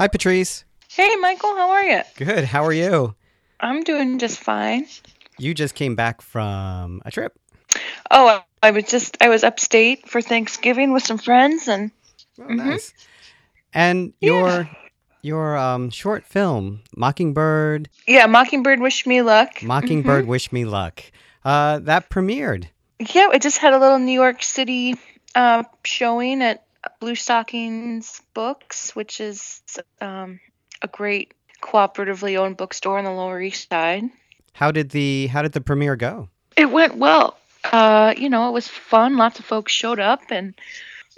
Hi, Patrice. Hey, Michael, how are you? Good. How are you? I'm doing just fine. You just came back from a trip. Oh, I- was just I was upstate for Thanksgiving with some friends and Oh, nice. And your your um, short film, Mockingbird, yeah, Mockingbird Wish Me Luck. Mockingbird Wish Me Luck, uh, that premiered. Yeah, it just had a little New York City uh, showing at Bluestockings Books, which is um, a great cooperatively owned bookstore on the Lower East Side. How did the how did the premiere go? It went well. Uh, you know, it was fun. Lots of folks showed up, and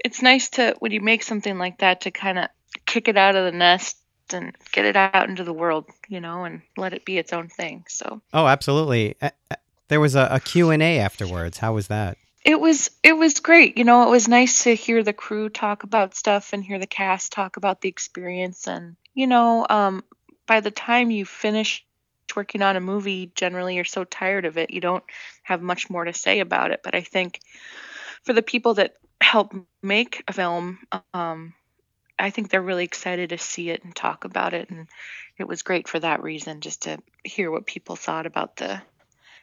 it's nice to when you make something like that to kind of kick it out of the nest and get it out into the world, you know, and let it be its own thing. So Oh, absolutely. There was a, a Q&A afterwards. How was that? It was it was great. You know, it was nice to hear the crew talk about stuff and hear the cast talk about the experience. And you know, um, by the time you finish working on a movie, generally you're so tired of it, you don't have much more to say about it. But I think for the people that help make a film, um, I think they're really excited to see it and talk about it. And it was great for that reason, just to hear what people thought about the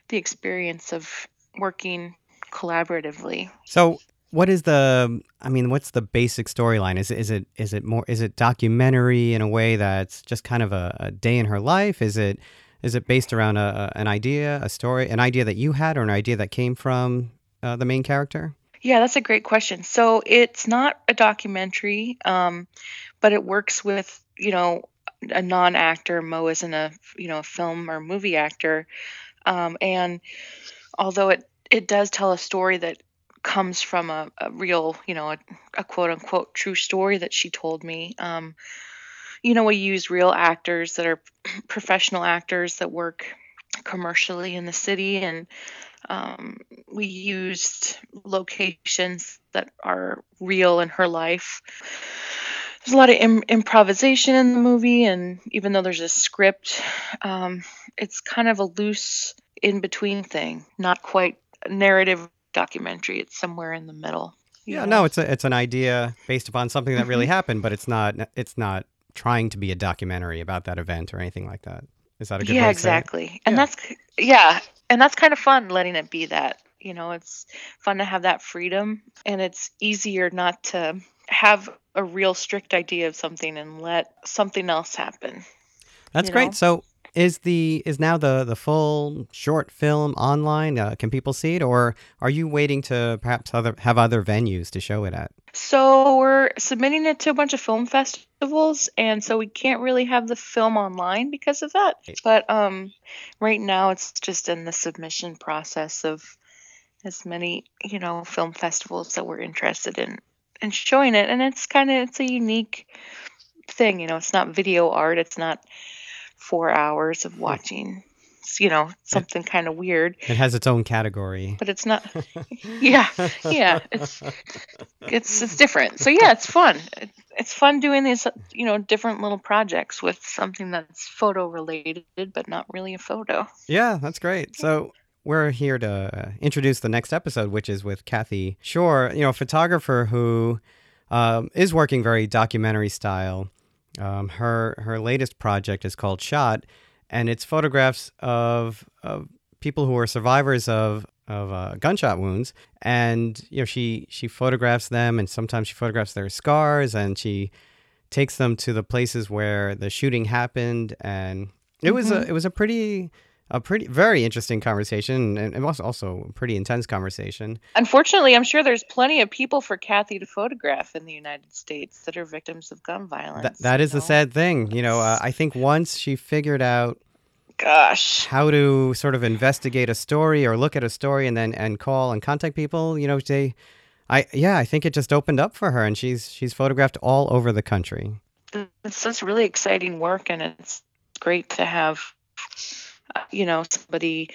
the experience of working collaboratively. So, what is the I mean, what's the basic storyline? Is it is it is it more is it documentary in a way that's just kind of a, a day in her life? Is it is it based around a, a- an idea, a story, an idea that you had or an idea that came from uh, the main character? Yeah, that's a great question. So it's not a documentary, um, but it works with you know a non-actor. Mo isn't a you know a film or movie actor, um, and although it it does tell a story that comes from a, a real you know a, a quote unquote true story that she told me. Um, you know, we use real actors that are professional actors that work commercially in the city and um, we used locations that are real in her life. There's a lot of Im- improvisation in the movie, and even though there's a script, um, it's kind of a loose in between thing, not quite narrative documentary. It's somewhere in the middle. Yeah, know? no, it's a it's an idea based upon something that really mm-hmm. happened, but it's not it's not trying to be a documentary about that event or anything like that. Is that a good yeah way to say it? exactly and Yeah. that's yeah and that's kind of fun letting it be that you know it's fun to have that freedom and it's easier not to have a real strict idea of something and let something else happen That's great. know? So is the is now the the full short film online? Uh, can people see it, or are you waiting to perhaps other have other venues to show it at? so we're submitting it to a bunch of film festivals and so we can't really have the film online because of that but um right now it's just in the submission process of as many you know film festivals that we're interested in in showing it and it's kind of it's a unique thing you know it's not video art it's not four hours of watching you know something kind of weird It has its own category. but it's not yeah yeah it's it's it's different so yeah it's fun it's fun doing these you know different little projects with something that's photo related but not really a photo Yeah, that's great. So we're here to uh, introduce the next episode, which is with Kathy Shorr, you know, a photographer who um, is working very documentary style. Um, her her latest project is called Shot, and it's photographs of of people who are survivors of of uh, gunshot wounds, and you know she she photographs them, and sometimes she photographs their scars, and she takes them to the places where the shooting happened, and it was a it was a pretty a pretty very interesting conversation, and it was also a pretty intense conversation. unfortunately i'm sure there's plenty of people for kathy to photograph in the united states that are victims of gun violence That that you the sad thing, you know. Uh, I think once she figured out gosh how to sort of investigate a story or look at a story and then and call and contact people, you know, they, I yeah, I think it just opened up for her, and she's she's photographed all over the country. it's just really exciting work and it's great to have you know somebody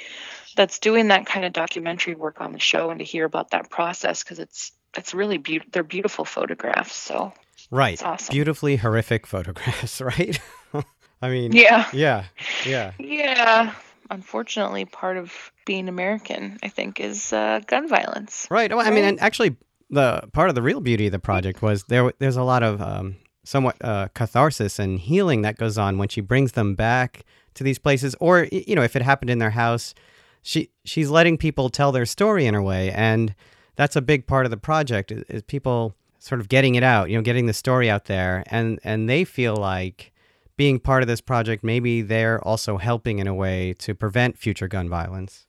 that's doing that kind of documentary work on the show and to hear about that process because it's it's really beautiful they're beautiful photographs so Right, awesome. beautifully horrific photographs, right? I mean, yeah yeah, yeah. yeah unfortunately part of being american i think is uh, gun violence Right. Well, I mean, and actually, the part of the real beauty of the project was there. There's a lot of um, somewhat uh, catharsis and healing that goes on when she brings them back to these places, or you know, if it happened in their house, she she's letting people tell their story in a way, and that's a big part of the project is, is people sort of getting it out, you know, getting the story out there, and and they feel like being part of this project, maybe they're also helping in a way to prevent future gun violence.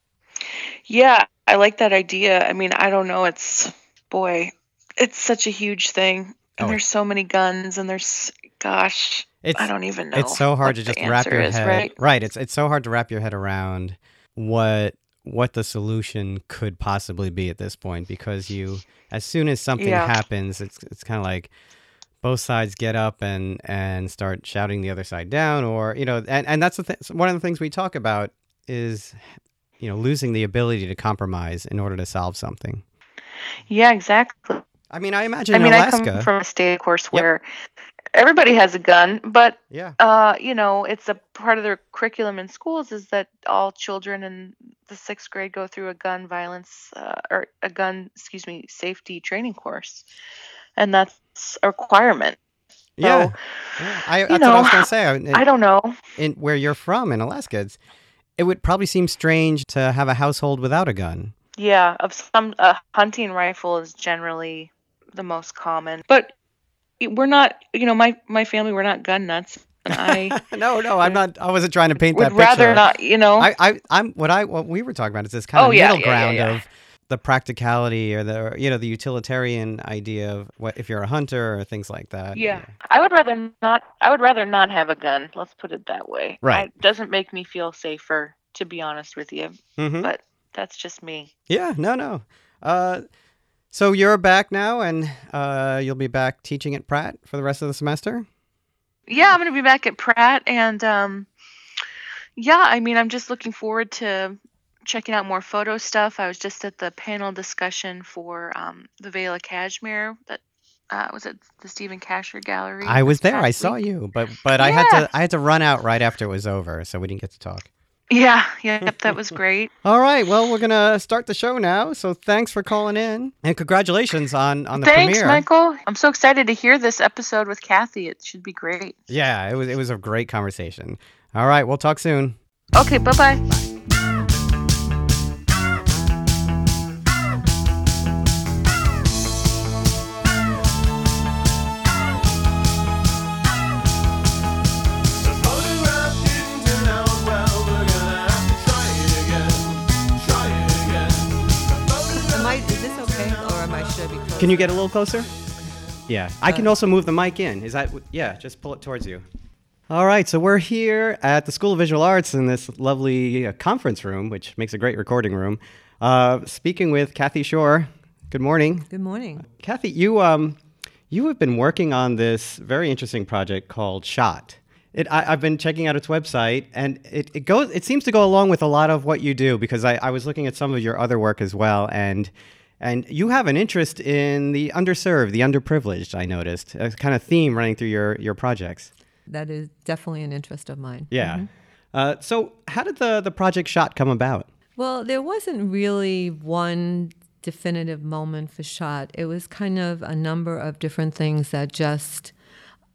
Yeah, I like that idea. I mean, I don't know. It's boy, it's such a huge thing, and Oh, there's so many guns, and there's gosh, It's I don't even know. it's so hard to just wrap your is, head right? It's it's so hard to wrap your head around what what the solution could possibly be at this point because you as soon as something Yeah. happens, it's it's kind of like both sides get up and and start shouting the other side down or you know and and that's the th- one of the things we talk about is you know losing the ability to compromise in order to solve something. Yeah, exactly. I mean, I imagine I in mean, I Alaska. come from a state, of course, where everybody has a gun, but yeah. uh, you know, it's a part of their curriculum in schools is that all children in the sixth grade go through a gun violence uh, or a gun, excuse me, safety training course, and that's a requirement. Yeah. So, yeah. I, that's what I was going to say. I- I don't know. in where you're from in Alaska, it's, it would probably seem strange to have a household without a gun. Yeah, of some a hunting rifle is generally the most common, but we're not. You know, my my family we're not gun nuts, I no, no, I'm not. I wasn't trying to paint would that picture. rather not. You know, I, I, I'm what I what we were talking about is this kind Oh, of yeah, middle yeah, ground yeah. of the practicality or the you know the utilitarian idea of what if you're a hunter or things like that. Yeah, I would rather not. I would rather not have a gun. Let's put it that way. Right. It doesn't make me feel safer, to be honest with you. hmm But that's just me. Yeah. No. No. Uh, so you're back now, and uh, you'll be back teaching at Pratt for the rest of the semester. Yeah, I'm gonna be back at Pratt, and um, yeah, I mean, I'm just looking forward to checking out more photo stuff. I was just at the panel discussion for um, the Veil of Cashmere. That uh, was at the Steven Kasher Gallery. I was there. I past saw week. you, but but I had to I had to run out right after it was over, so we didn't get to talk. Yeah, yep, that was great. All right. Well, we're gonna start the show now. So thanks for calling in, and congratulations on on the Thanks, premiere. Michael. I'm so excited to hear this episode with Kathy. It should be great. Yeah, it was it was a great conversation. All right, we'll talk soon. Okay, bye bye. Can you get a little closer? Yeah, I can Uh, also move the mic in. Is that yeah? Just pull it towards you. All right, so we're here at the School of Visual Arts in this lovely uh, conference room, which makes a great recording room. Uh, speaking with Kathy Shorr. Good morning. Good morning. Kathy, you um, you have been working on this very interesting project called Shot. It, I, I've been checking out its website, and it, it goes. It seems to go along with a lot of what you do because I, I was looking at some of your other work as well, and and you have an interest in the underserved, the underprivileged. I noticed a kind of theme running through your your projects. That is definitely an interest of mine. Yeah. Uh, so, how did the the project Shot come about? Well, there wasn't really one definitive moment for shot. It was kind of a number of different things that just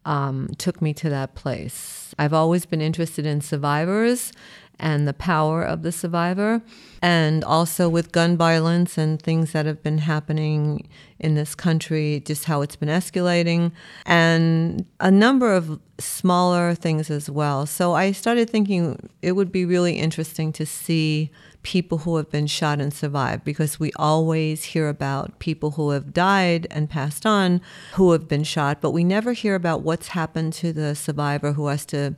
um, took me to that place. I've always been interested in survivors and the power of the survivor, and also with gun violence and things that have been happening in this country, just how it's been escalating, and a number of smaller things as well. So I started thinking it would be really interesting to see people who have been shot and survived because we always hear about people who have died and passed on who have been shot, but we never hear about what's happened to the survivor who has to,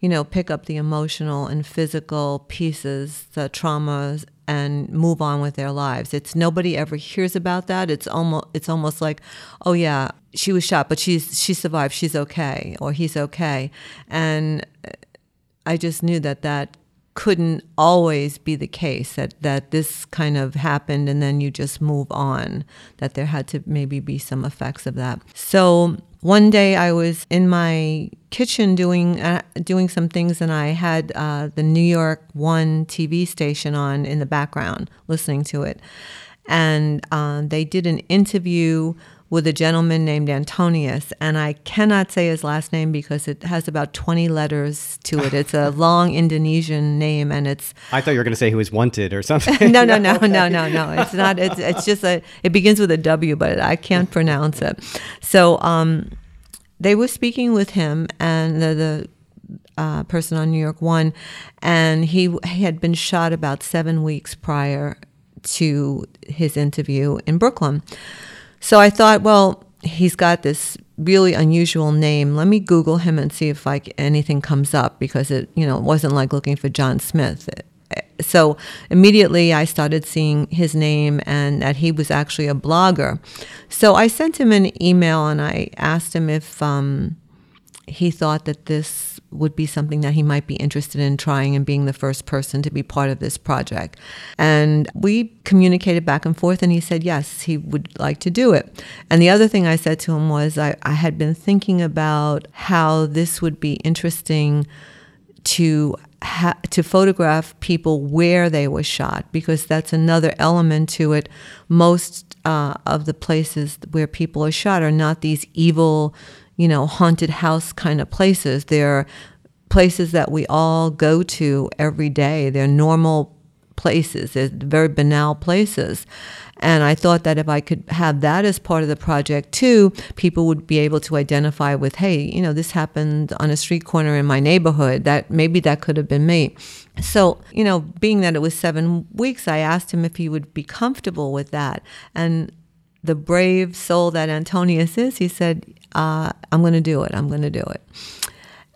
you know, pick up the emotional and physical pieces, the traumas and move on with their lives. It's nobody ever hears about that. It's almost it's almost like, oh yeah, she was shot, but she's she survived. She's okay or he's okay. And I just knew that that couldn't always be the case that that this kind of happened and then you just move on that there had to maybe be some effects of that. So one day I was in my kitchen doing uh, doing some things and I had uh, the New York One TV station on in the background listening to it. And uh, they did an interview with a gentleman named Antonius, and I cannot say his last name because it has about 20 letters to it. It's a long Indonesian name, and it's I thought you were going to say he was wanted or something. no, no, no, no, no, no. It's not. It's it's just a. It begins with a W, but I can't pronounce it. So um, they were speaking with him and the, the uh, person on New York One, and he, he had been shot about seven weeks prior to his interview in Brooklyn. So I thought, well, he's got this really unusual name. Let me Google him and see if like anything comes up because it, you know, it wasn't like looking for John Smith. So immediately I started seeing his name and that he was actually a blogger. So I sent him an email and I asked him if um, he thought that this would be something that he might be interested in trying and being the first person to be part of this project. And we communicated back and forth, and he said yes, he would like to do it. And the other thing I said to him was I, I had been thinking about how this would be interesting to ha- to photograph people where they were shot because that's another element to it. Most uh, of the places where people are shot are not these evil, you know, haunted house kind of places. They're places that we all go to every day. They're normal places. They're very banal places. And I thought that if I could have that as part of the project too, people would be able to identify with, hey, you know, this happened on a street corner in my neighborhood. That maybe that could have been me. So, you know, being that it was seven weeks, I asked him if he would be comfortable with that. And the brave soul that Antonius is, he said, uh, I'm going to do it. I'm going to do it.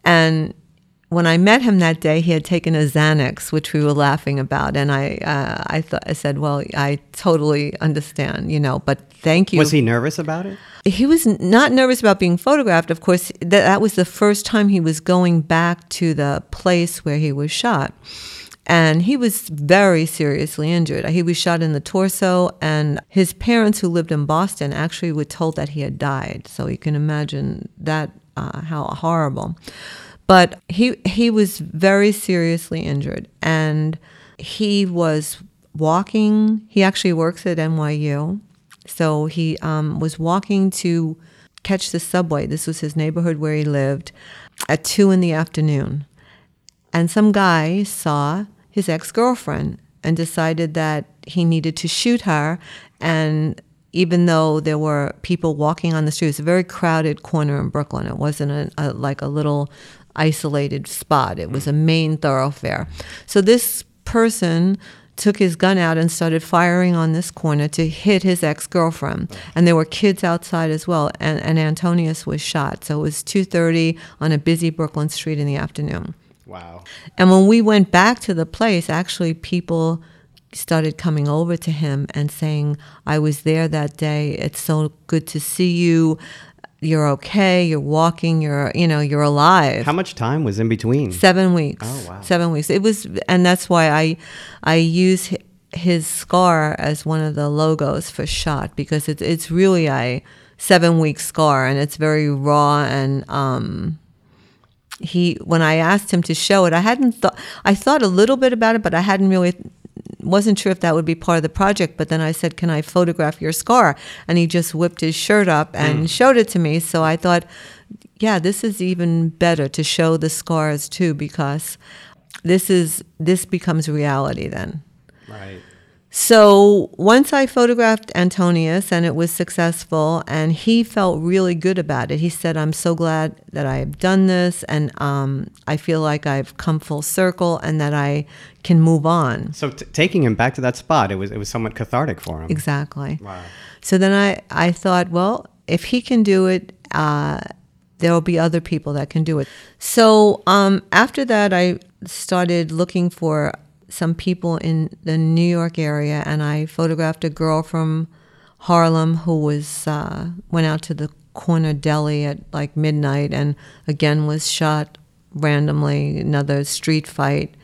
And when I met him that day, he had taken a Xanax, which we were laughing about, and I, uh, I thought, I said, "Well, I totally understand, you know, but thank you." Was he nervous about it? He was not nervous about being photographed. Of course, that that was the first time he was going back to the place where he was shot, and he was very seriously injured. He was shot in the torso, and his parents, who lived in Boston, actually were told that he had died. So you can imagine that uh, how horrible. But he he was very seriously injured, and he was walking. He actually works at NYU, so he um, was walking to catch the subway. This was his neighborhood where he lived at two in the afternoon, and some guy saw his ex girlfriend and decided that he needed to shoot her. And even though there were people walking on the street, it was a very crowded corner in Brooklyn. It wasn't a, a like a little isolated spot. It was a main thoroughfare. So this person took his gun out and started firing on this corner to hit his ex-girlfriend and there were kids outside as well and, and antonius was shot so it was 2.30 on a busy brooklyn street in the afternoon Wow. and when we went back to the place actually people started coming over to him and saying i was there that day. It's so good to see you. You're okay. You're walking. You're you know you're alive. How much time was in between? seven weeks. Oh, wow. seven weeks. It was and that's why i i use his scar as one of the logos for shot because it's it's really a seven week scar and it's very raw and um he when i asked him to show it i hadn't thought i thought a little bit about it but i hadn't really wasn't sure if that would be part of the project but then i said can i photograph your scar? And he just whipped his shirt up and mm. showed it to me so i thought yeah this is even better to show the scars too because this is this becomes reality then. Right. So once I photographed Antonius and it was successful, and he felt really good about it. He said, "I'm so glad that I have done this, and um, I feel like I've come full circle, and that I can move on." So t- taking him back to that spot, it was it was somewhat cathartic for him. Exactly. Wow. So then I, I thought, well, if he can do it, uh, there will be other people that can do it. So um, after that, I started looking for some people in the New York area, and I photographed a girl from Harlem who was uh, went out to the corner deli at like midnight, and again was shot randomly. Another street fight.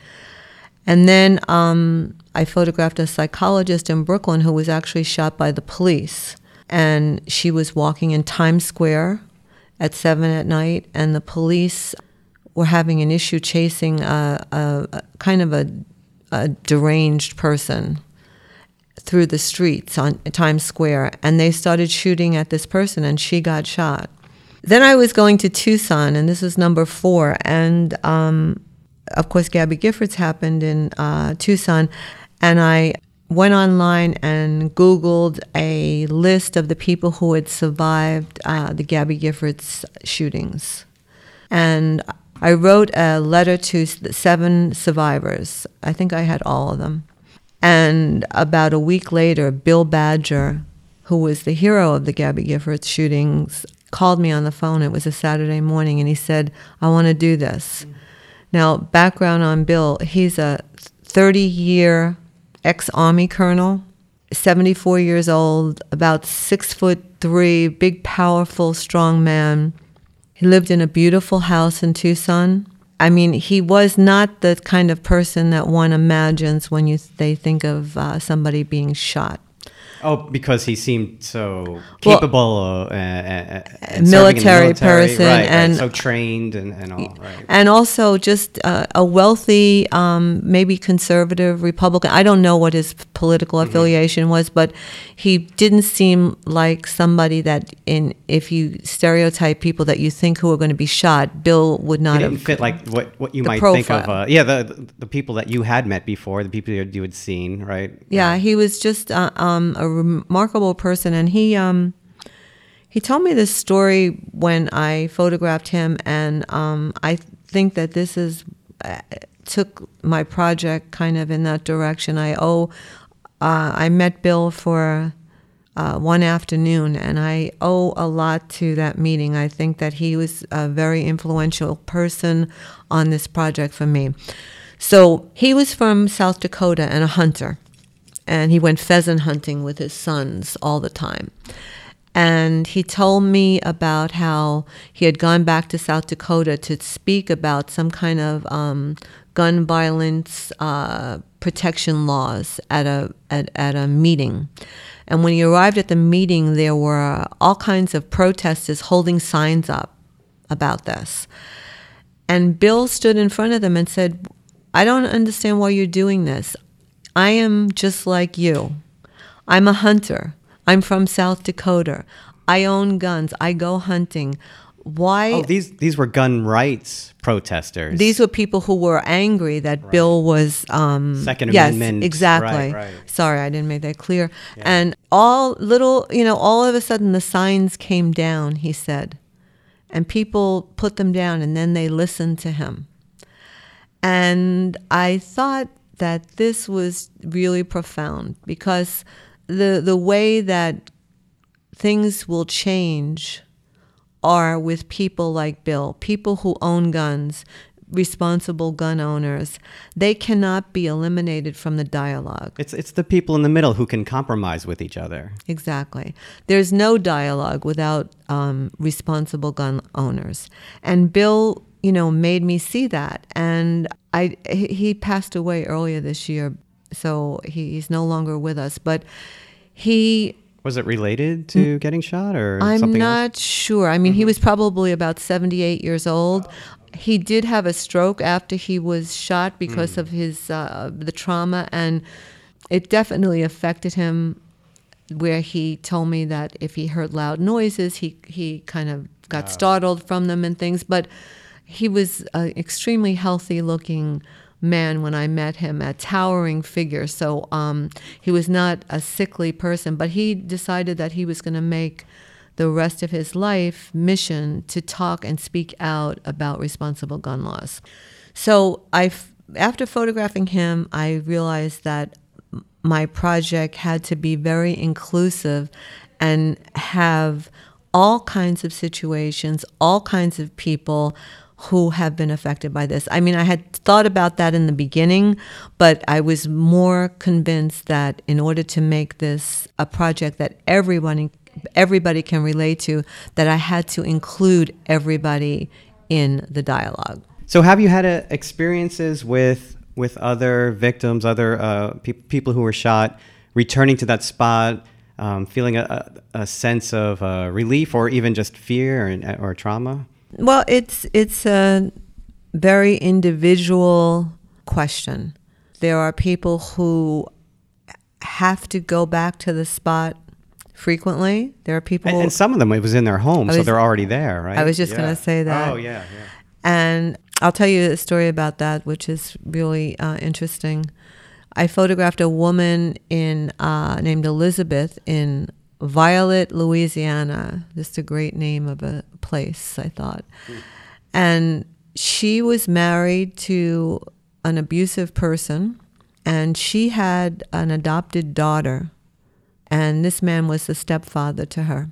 And then um, I photographed a psychologist in Brooklyn who was actually shot by the police. And she was walking in Times Square at seven at night, and the police were having an issue chasing a, a, a kind of a, a deranged person. through the streets on Times Square, and they started shooting at this person, and she got shot. Then I was going to Tucson, and this was number four, and um, of course, Gabby Giffords happened in uh, Tucson, and I went online and Googled a list of the people who had survived uh, the Gabby Giffords shootings. And I wrote a letter to seven survivors. I think I had all of them. And about a week later, Bill Badger, who was the hero of the Gabby Giffords shootings, called me on the phone. It was a Saturday morning, and he said, I want to do this. Now, background on Bill he's a 30 year ex Army colonel, 74 years old, about six foot three, big, powerful, strong man. He lived in a beautiful house in Tucson. I mean, he was not the kind of person that one imagines when you they think of uh, somebody being shot. Oh, because he seemed so Well, capable, uh, uh, uh, in the military military, person right, right, and- so trained and, and all, right? and also just uh, a wealthy, um, maybe conservative Republican. I don't know what his political Mm-hmm. affiliation was, but he didn't seem like somebody that, in if you stereotype people that you think who are going to be shot, Bill would not have. fit like what, what you might think of. Uh, yeah, the the people that you had met before, the people you had seen, right? Yeah, he was just uh, um, a remarkable person, and he um, he told me this story when I photographed him, and um, I think that this is uh, took my project kind of in that direction. I owe uh, I met Bill for uh, one afternoon, and I owe a lot to that meeting. I think that he was a very influential person on this project for me. So he was from South Dakota and a hunter, and he went pheasant hunting with his sons all the time. And he told me about how he had gone back to South Dakota to speak about some kind of um, gun violence uh, protection laws at a at, at a meeting. And when he arrived at the meeting, there were all kinds of protesters holding signs up about this. And Bill stood in front of them and said, I don't understand why you're doing this. I am just like you. I'm a hunter. I'm from South Dakota. I own guns. I go hunting. Why? Oh, these these were gun rights protesters. These were people who were angry that Bill was um, Second yes, Amendment, exactly. right, right. Sorry, I didn't make that clear. And all little, you know, all of a sudden the signs came down. He said, and people put them down, and then they listened to him. And I thought that this was really profound because the the way that things will change are with people like Bill, people who own guns, responsible gun owners. They cannot be eliminated from the dialogue. It's it's the people in the middle who can compromise with each other. Exactly. There's no dialogue without um, responsible gun owners. And Bill, you know, made me see that. And I he passed away earlier this year, so he, he's no longer with us. But he Was it related to getting shot or Mm. I'm not else? sure. I mean, he was probably about 78 years old. He did have a stroke after he was shot because of his uh, the trauma, and it definitely affected him. Where he told me that if he heard loud noises, he he kind of got startled from them and things. But he was an extremely healthy looking man when I met him, a towering figure. So um, he was not a sickly person, but he decided that he was going to make the rest of his life mission to talk and speak out about responsible gun laws. So I, after photographing him, I realized that my project had to be very inclusive and have all kinds of situations, all kinds of people who have been affected by this. I mean, I had thought about that in the beginning, but I was more convinced that in order to make this a project that everyone everybody can relate to, that I had to include everybody in the dialogue. So have you had uh, experiences with with other victims, other uh, pe- people who were shot, returning to that spot, um, feeling a, a, sense of uh, relief or even just fear or, or trauma? Well, it's it's a very individual question. There are people who have to go back to the spot frequently. There are people And, and some of them, it was in their home, I so they're already there, right? I was just gonna say that. Oh, yeah, yeah. And I'll tell you a story about that, which is really uh, interesting. I photographed a woman in uh, named Elizabeth in Violet, Louisiana. Just a great name of a place, I thought. And she was married to an abusive person, and she had an adopted daughter, and this man was the stepfather to her.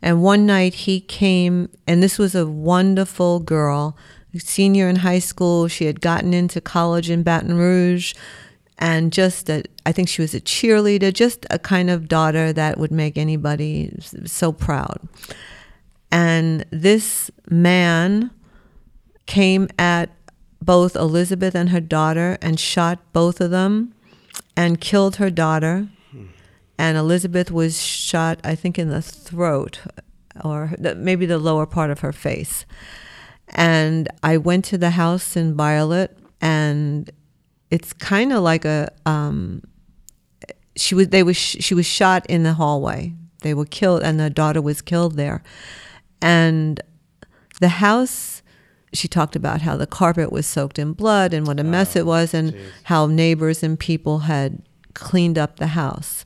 And one night he came, and this was a wonderful girl, senior in high school. She had gotten into college in Baton Rouge, and just a, I think she was a cheerleader, just a kind of daughter that would make anybody so proud. And this man came at both Elizabeth and her daughter and shot both of them and killed her daughter and Elizabeth was shot, I think, in the throat or maybe the lower part of her face. And I went to the house in Violet, and it's kind of like a um, she was they was she was shot in the hallway. They were killed, and the daughter was killed there. And the house, she talked about how the carpet was soaked in blood and what a mess it was, and how neighbors and people had cleaned up the house.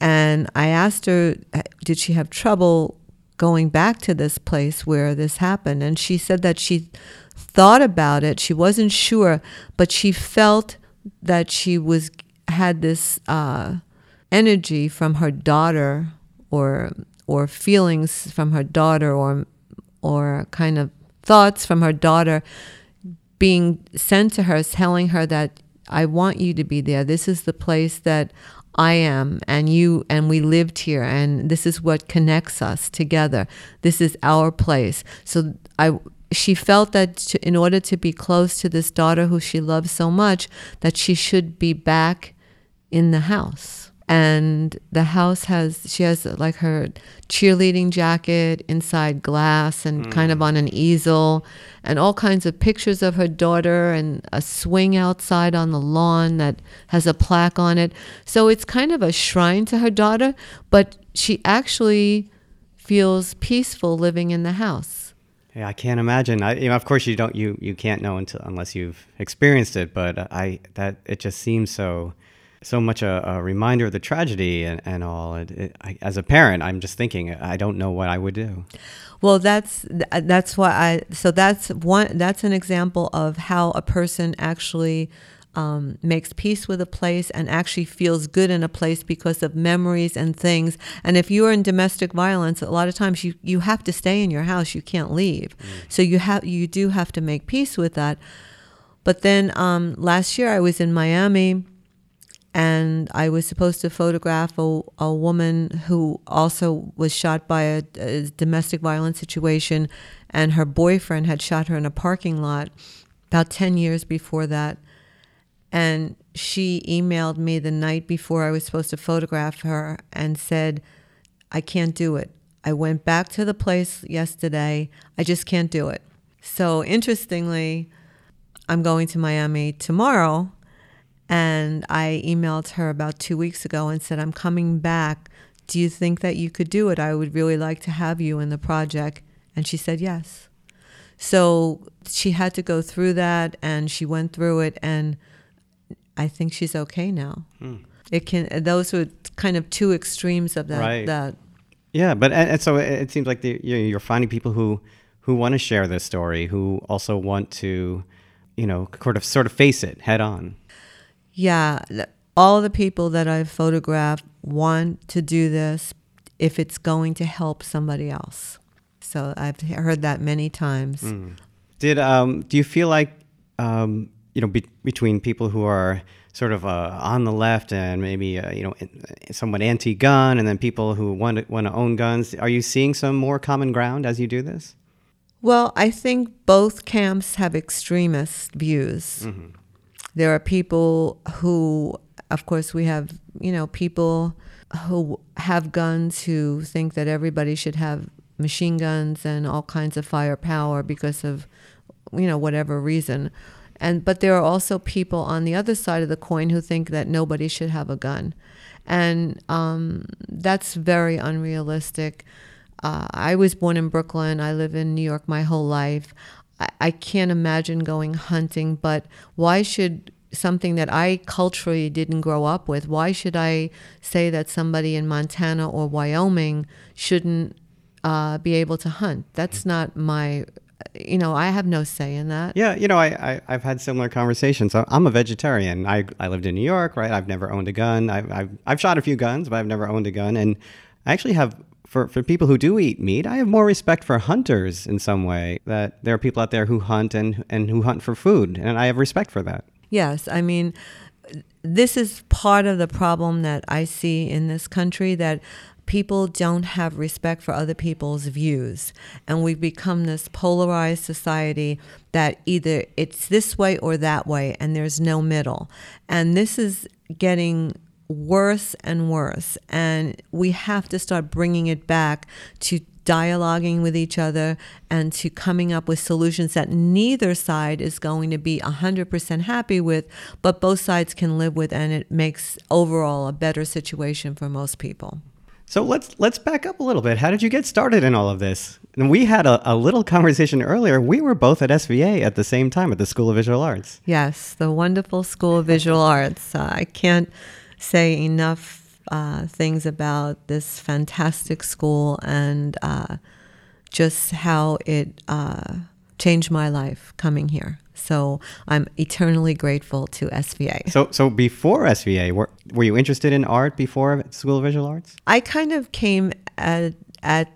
And I asked her, did she have trouble going back to this place where this happened? And she said that she thought about it. She wasn't sure, but she felt that she was had this uh, energy from her daughter, or or feelings from her daughter, or or kind of thoughts from her daughter being sent to her, telling her that I want you to be there. This is the place that I am, and you, and we lived here, and this is what connects us together. This is our place. So I, she felt that to, in order to be close to this daughter who she loves so much, that she should be back in the house. And the house has, she has like her cheerleading jacket inside glass and hmm. kind of on an easel, and all kinds of pictures of her daughter, and a swing outside on the lawn that has a plaque on it. So it's kind of a shrine to her daughter, but she actually feels peaceful living in the house. Yeah, I can't imagine. I, you know, of course, you don't. You you can't know until unless you've experienced it. But I that it just seems so so much a, a reminder of the tragedy and, and all. It, it, I, as a parent, I'm just thinking I don't know what I would do. Well, that's that's why I. So that's one. That's an example of how a person actually um, makes peace with a place and actually feels good in a place because of memories and things. And if you are in domestic violence, a lot of times you you have to stay in your house. You can't leave. So you have you do have to make peace with that. But then um, last year I was in Miami and I was supposed to photograph a, a woman who also was shot by a, a domestic violence situation, and her boyfriend had shot her in a parking lot about 10 years before that. And she emailed me the night before I was supposed to photograph her and said, I can't do it. I went back to the place yesterday. I just can't do it. So, interestingly, I'm going to Miami tomorrow and I emailed her about two weeks ago and said, I'm coming back. Do you think that you could do it? I would really like to have you in the project. And she said yes. So she had to go through that and she went through it. And I think she's okay now. It can, those were kind of two extremes of that. Right. that Yeah, but and, and so it, it seems like the, you're finding people who who want to share this story, who also want to, you know, sort of sort of face it head on. Yeah, all the people that I've photographed want to do this if it's going to help somebody else. So I've heard that many times. Did um do you feel like um you know be, between people who are sort of uh, on the left and maybe uh, you know somewhat anti-gun and then people who want to, want to own guns are you seeing some more common ground as you do this Well, I think both camps have extremist views. There are people who, of course, we have, you know, people who have guns who think that everybody should have machine guns and all kinds of firepower because of, you know, whatever reason. And but there are also people on the other side of the coin who think that nobody should have a gun, and um, that's very unrealistic. Uh, I was born in Brooklyn. I live in New York my whole life. I, I can't imagine going hunting, but why should something that I culturally didn't grow up with, why should I say that somebody in Montana or Wyoming shouldn't uh, be able to hunt? That's not my, you know, I have no say in that. Yeah, you know, I, I I've had similar conversations. I'm a vegetarian. I I lived in New York, right? I've never owned a gun. I've I've, I've shot a few guns, but I've never owned a gun. And I actually have for for people who do eat meat, I have more respect for hunters in some way. That there are people out there who hunt and and who hunt for food, and I have respect for that. Yes, I mean, this is part of the problem that I see in this country that people don't have respect for other people's views. And we've become this polarized society that either it's this way or that way, and there's no middle. And this is getting worse and worse. And we have to start bringing it back to dialoguing with each other and to coming up with solutions that neither side is going to be 100% happy with, but both sides can live with, and it makes overall a better situation for most people. So let's let's back up a little bit. How did you get started in all of this? And we had a, a little conversation earlier. We were both at SVA at the same time at the School of Visual Arts. Yes, the wonderful School of Visual Arts. Uh, I can't say enough uh, things about this fantastic school and uh, just how it uh, changed my life coming here. So I'm eternally grateful to SVA. So so before SVA, were were you interested in art before School of Visual Arts? I kind of came at, at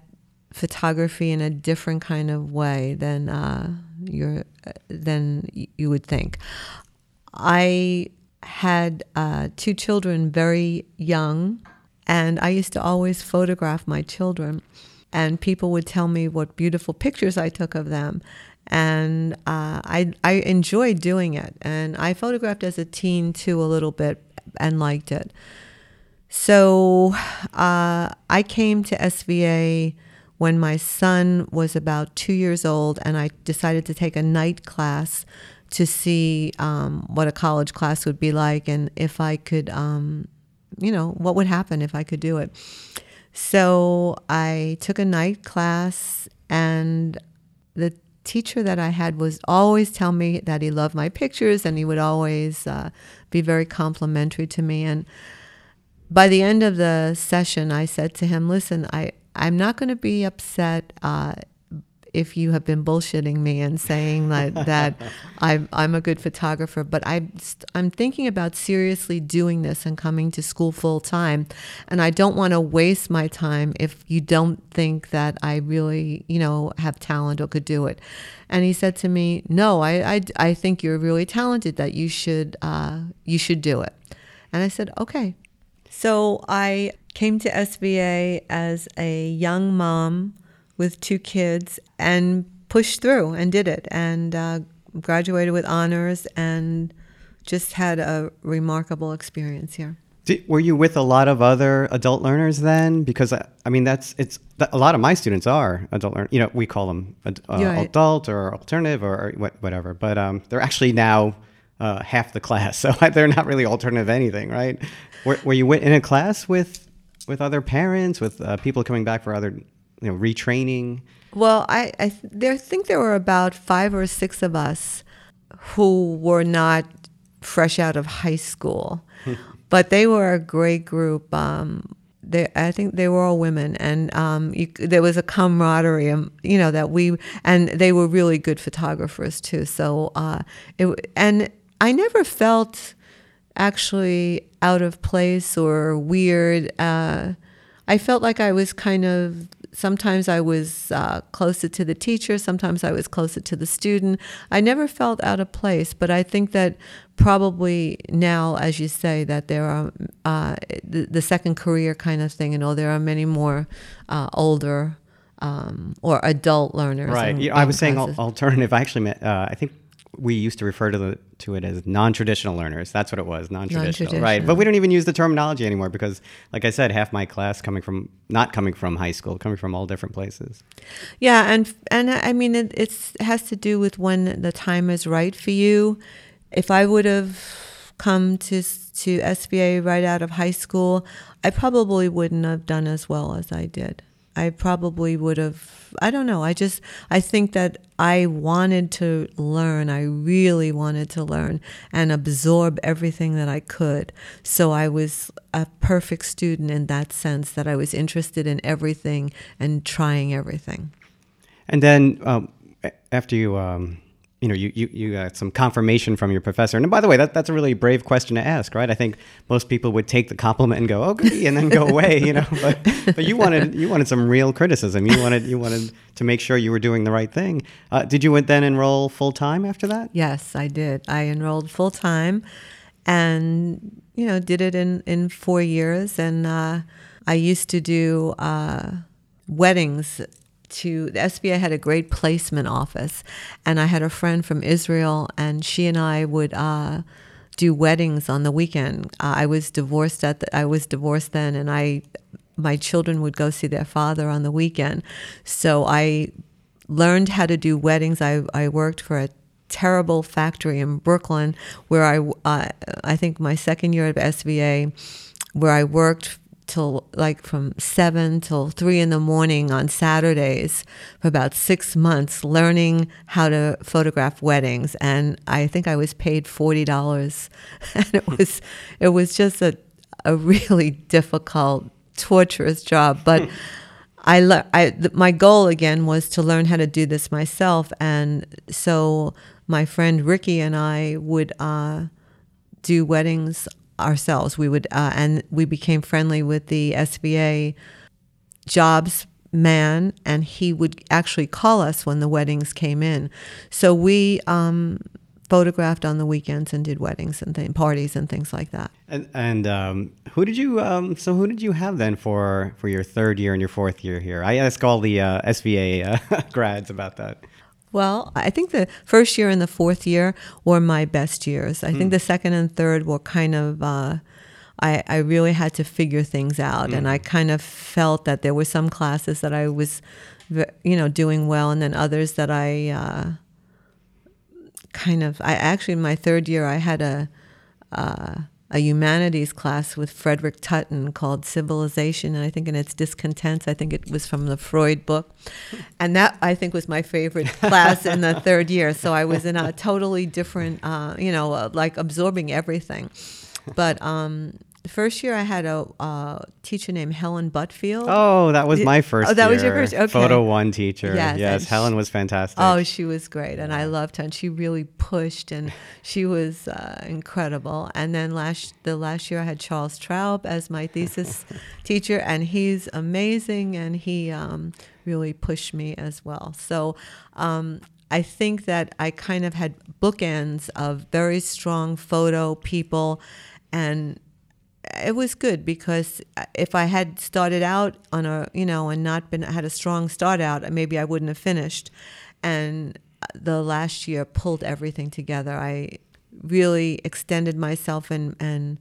photography in a different kind of way than uh, you're, than you would think. I had uh, two children very young, and I used to always photograph my children. And people would tell me what beautiful pictures I took of them. And uh, I, I enjoyed doing it. And I photographed as a teen too, a little bit, and liked it. So uh, I came to SVA when my son was about two years old, and I decided to take a night class to see um, what a college class would be like and if I could, um, you know, what would happen if I could do it. So I took a night class, and the teacher that I had was always tell me that he loved my pictures, and he would always uh, be very complimentary to me. And by the end of the session, I said to him, "Listen, I I'm not going to be upset uh, if you have been bullshitting me and saying that that I'm I'm a good photographer, but I I'm thinking about seriously doing this and coming to school full time, and I don't want to waste my time if you don't think that I really you know have talent or could do it." And he said to me, "No, I I, I think you're really talented. That you should uh, you should do it." And I said, "Okay." So I came to SVA as a young mom with two kids and pushed through and did it and uh, graduated with honors and just had a remarkable experience here. Did, were you with a lot of other adult learners then? Because I, I mean, that's it's a lot of my students are adult learners. You know, we call them ad, uh, right. adult or alternative or, or whatever. But um, they're actually now uh, half the class, so they're not really alternative anything, right? Were, were you in a class with with other parents, with uh, people coming back for other, you know, retraining? Well, I, I th- there think there were about five or six of us who were not fresh out of high school, but they were a great group. Um, they, I think they were all women, and um, you, there was a camaraderie, um, you know, that we and they were really good photographers too. So, uh, it and I never felt actually out of place or weird. Uh, I felt like I was kind of sometimes I was uh, closer to the teacher, sometimes I was closer to the student. I never felt out of place, but I think that probably now, as you say, that there are uh, the, the second career kind of thing, you know, there are many more uh, older um, or adult learners. Right. I was saying al- alternative. I actually meant. Uh, I think we used to refer to the to it as non-traditional learners. That's what it was, non-traditional, right? Non-traditional. But we don't even use the terminology anymore because, like I said, half my class coming from not coming from high school, coming from all different places. Yeah, and and I mean it it's, it has to do with when the time is right for you. If I would have come to to SVA right out of high school, I probably wouldn't have done as well as I did. I probably would have I don't know. I just I think that I wanted to learn. I really wanted to learn and absorb everything that I could. So I was a perfect student in that sense that I was interested in everything and trying everything. And then um, after you, um, you know, you, you, you got some confirmation from your professor. And by the way, that, that's a really brave question to ask, right? I think most people would take the compliment and go, "Oh, goody," and then go away, you know. But but you wanted you wanted some real criticism. You wanted you wanted to make sure you were doing the right thing. Uh, did you then enroll full time after that? Yes, I did. I enrolled full time, and you know did it in in four years. And uh, I used to do uh, weddings. To the SVA had a great placement office, and I had a friend from Israel, and she and I would. Uh, do weddings on the weekend. Uh, I was divorced at the, I was divorced then, and I my children would go see their father on the weekend. So I learned how to do weddings. I, I worked for a terrible factory in Brooklyn where I, uh, I think my second year of SVA, where I worked till like from seven till three in the morning on Saturdays for about six months, learning how to photograph weddings. And I think I was paid forty dollars, and it was it was just a a really difficult, torturous job, but. I, le- I th- my goal again was to learn how to do this myself, and so my friend Ricky and I would uh, do weddings ourselves. We would, uh, and we became friendly with the SVA jobs man, and he would actually call us when the weddings came in. So we um, photographed on the weekends and did weddings and th- parties and things like that. And, and um, who did you? Um, so who did you have then for for your third year and your fourth year here? I ask all the uh, uh, grads about that. Well, I think the first year and the fourth year were my best years. I think the second and third were kind of. Uh, I, I really had to figure things out, and I kind of felt that there were some classes that I was, you know, doing well, and then others that I uh, kind of. I actually in my third year I had a uh, a humanities class with Frederick Tuten called Civilization, and I think in its discontents, I think it was from the Freud book, and that I think was my favorite class in the third year. So I was in a totally different, uh, you know, uh, like absorbing everything. But um, the first year I had a uh, teacher named Helen Buttfield. Oh, that was my first. Oh, that was your year. first- okay. Photo one teacher. Yes, Yes, Helen was fantastic. Oh, she was great, and I loved her. And she really pushed, and she was uh, incredible. And then last the last year, I had Charles Traub as my thesis teacher, and he's amazing, and he um, really pushed me as well. So. Um, I think that I kind of had bookends of very strong photo people, and it was good because if I had started out on a you know and not been had a strong start out, maybe I wouldn't have finished. And the last year pulled everything together. I really extended myself and and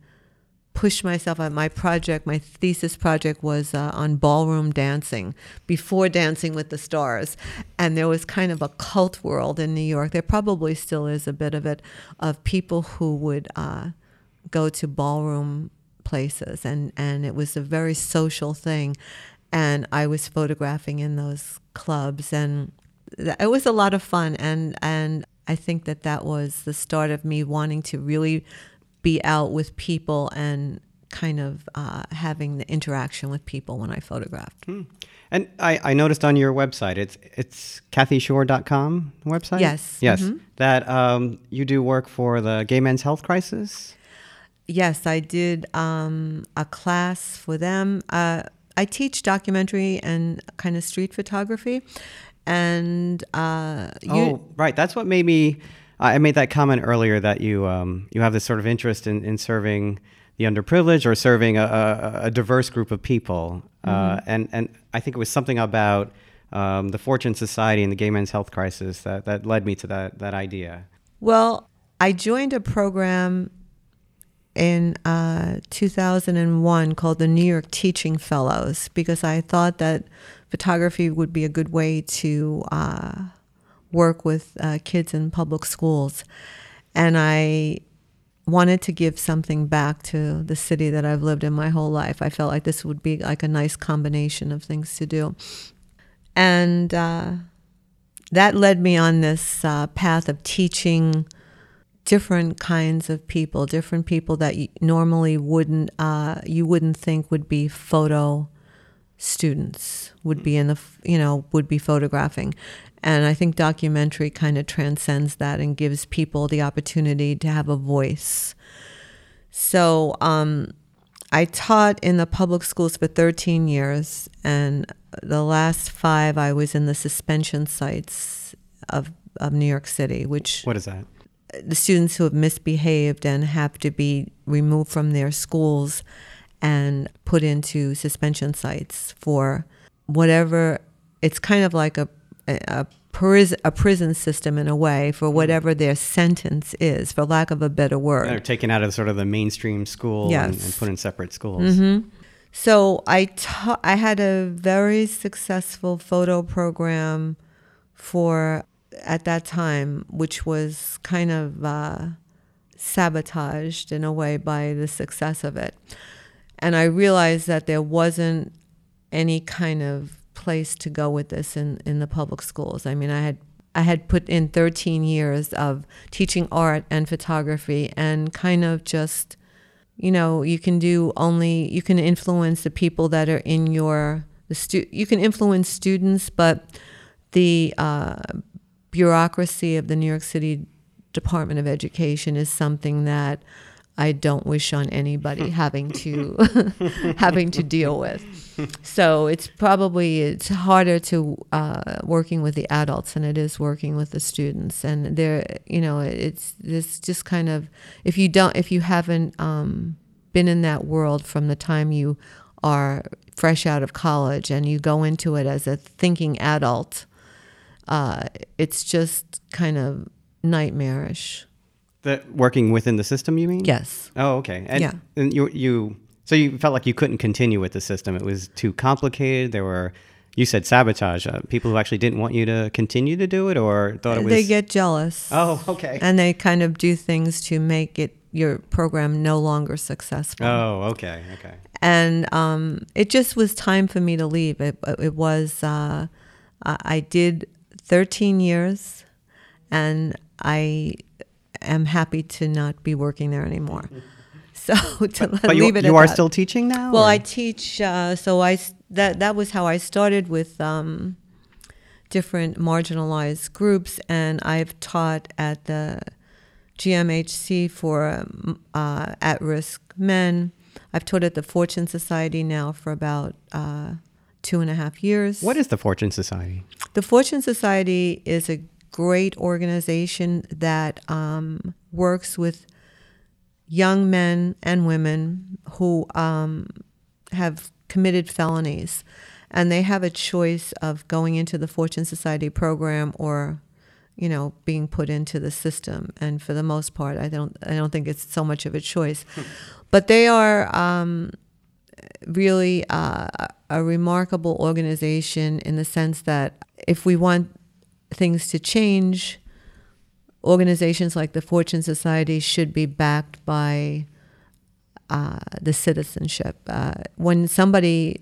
pushed myself on my project. My thesis project was uh, on ballroom dancing before Dancing with the Stars, and there was kind of a cult world in New York. There probably still is a bit of it of people who would uh, go to ballroom places, and and it was a very social thing. And I was photographing in those clubs, and it was a lot of fun. And and I think that that was the start of me wanting to really be out with people and kind of uh, having the interaction with people when I photographed. And I, I noticed on your website, it's it's kathyshorr.com website? Yes. Yes. Mhm. That um, you do work for the Gay Men's Health Crisis? Yes, I did um, a class for them. Uh, I teach documentary and kind of street photography, and uh, you, oh, right. That's what made me. I made that comment earlier that you um, you have this sort of interest in, in serving the underprivileged or serving a, a, a diverse group of people, uh, and and I think it was something about um, the Fortune Society and the Gay Men's Health Crisis that, that led me to that that idea. Well, I joined a program in uh, 2001 called the New York Teaching Fellows because I thought that photography would be a good way to uh, work with uh, kids in public schools. And I wanted to give something back to the city that I've lived in my whole life. I felt like this would be like a nice combination of things to do. And uh, that led me on this uh, path of teaching different kinds of people, different people that you normally wouldn't uh, you wouldn't think would be photo students would be in the you know would be photographing and i think documentary kind of transcends that and gives people the opportunity to have a voice so um, i taught in the public schools for 13 years and the last five i was in the suspension sites of, of new york city which What is that? The students who have misbehaved and have to be removed from their schools and put into suspension sites for whatever it's kind of like a a, prison, a prison system in a way for hmm. whatever their sentence is for lack of a better word They're taken out of sort of the mainstream school and, Yes. and put in separate schools. Mm-hmm. So I ta- I had a very successful photo program for at that time, which was kind of uh, sabotaged in a way by the success of it. And I realized that there wasn't any kind of place to go with this in, in the public schools. I mean, I had I had put in 13 years of teaching art and photography and kind of just you know you can do only you can influence the people that are in your the stu- you can influence students but the uh, bureaucracy of the New York City Department of Education is something that I don't wish on anybody having to having to deal with. So it's probably it's harder to uh, working with the adults than it is working with the students, and there you know it's it's just kind of if you don't if you haven't um, been in that world from the time you are fresh out of college and you go into it as a thinking adult, uh, it's just kind of nightmarish. The working within the system, you mean? Yes. Oh, okay. And, Yeah. And you you so you felt like you couldn't continue with the system. It was too complicated. There were you said sabotage. Uh, people who actually didn't want you to continue to do it, or thought it was. They get jealous. Oh, okay. And they kind of do things to make it your program no longer successful. Oh, okay, okay. and um, it just was time for me to leave. It, it was uh, I I did 13 years, and I am happy to not be working there anymore. So to But you, leave it you are that. still teaching now. Well, or- I teach. Uh, so I that that was how I started with um, different marginalized groups, and I've taught at the GMHC for um, uh, at-risk men. I've taught at the Fortune Society now for about uh, two and a half years. What is the Fortune Society? The Fortune Society is a great organization that um, works with young men and women who um, have committed felonies, and they have a choice of going into the Fortune Society program or, you know, being put into the system. And for the most part, I don't, I don't think it's so much of a choice, but they are. Um, really uh, a remarkable organization in the sense that if we want things to change, organizations like the Fortune Society should be backed by uh, the citizenship. Uh, when somebody,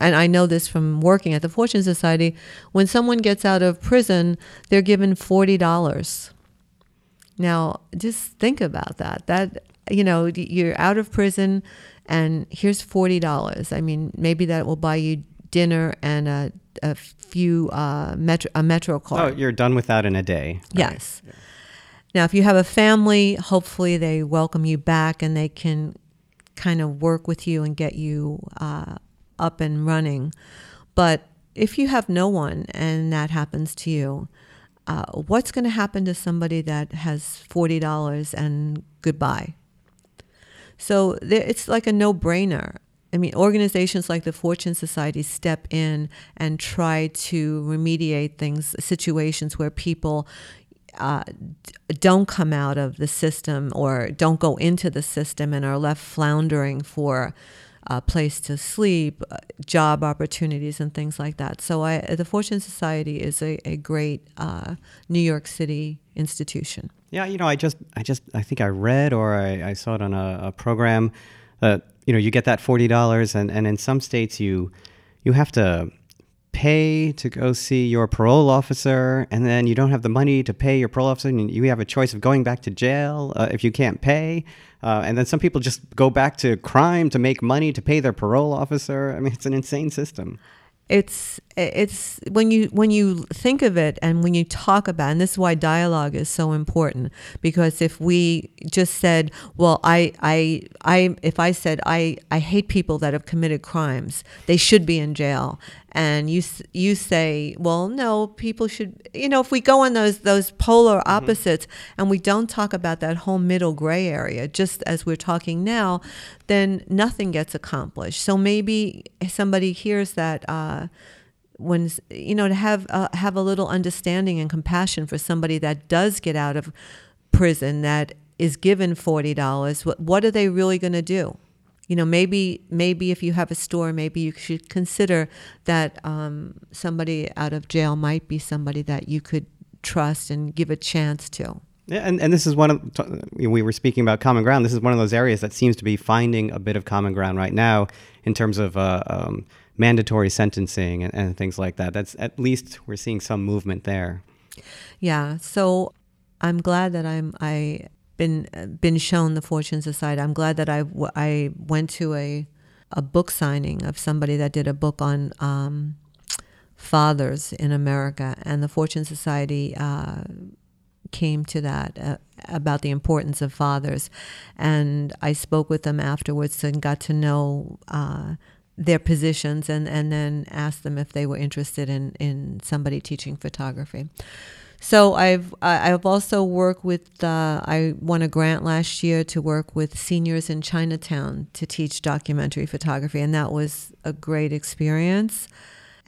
and I know this from working at the Fortune Society, when someone gets out of prison, they're given forty dollars. Now, just think about that. That you know, you're out of prison, and here's forty dollars. I mean, maybe that will buy you dinner and a, a few uh, metro a metro Oh, you're done with that in a day. Yes. Now, if you have a family, hopefully they welcome you back and they can kind of work with you and get you uh, up and running. But if you have no one and that happens to you, uh, what's going to happen to somebody that has $40 and goodbye? So there, it's like a no brainer. I mean, organizations like the Fortune Society step in and try to remediate things, situations where people uh, don't come out of the system or don't go into the system and are left floundering for a place to sleep, uh, job opportunities, and things like that. So, I, the Fortune Society is a, a great uh, New York City institution. Yeah, you know, I just, I just, I think I read or I, I saw it on a, a program that you know you get that forty dollars, and and in some states you, you have to pay to go see your parole officer, and then you don't have the money to pay your parole officer, and you have a choice of going back to jail uh, if you can't pay. Uh, and then some people just go back to crime to make money to pay their parole officer. I mean, it's an insane system. It's it's when you when you think of it and when you talk about it, and this is why dialogue is so important because if we just said well I I I if I said I I hate people that have committed crimes they should be in jail and you you say well no people should you know if we go on those those polar opposites and we don't talk about that whole middle gray area just as we're talking now then nothing gets accomplished. So maybe somebody hears that uh, when you know to have uh, have a little understanding and compassion for somebody that does get out of prison that is given forty dollars what what are they really going to do you know maybe maybe if you have a store maybe you should consider that um, somebody out of jail might be somebody that you could trust and give a chance to Yeah, and, and this is one of we were speaking about common ground. This is one of those areas that seems to be finding a bit of common ground right now in terms of uh, um, mandatory sentencing and, and things like that. That's at least we're seeing some movement there. Yeah, so I'm glad that I'm I been been shown the Fortune Society. I'm glad that I I went to a a book signing of somebody that did a book on um, fathers in America, and the Fortune Society uh, came to that uh, about the importance of fathers, and I spoke with them afterwards and got to know. Uh, their positions and, and then asked them if they were interested in, in somebody teaching photography. So I've I've also worked with uh, I won a grant last year to work with seniors in Chinatown to teach documentary photography, and that was a great experience.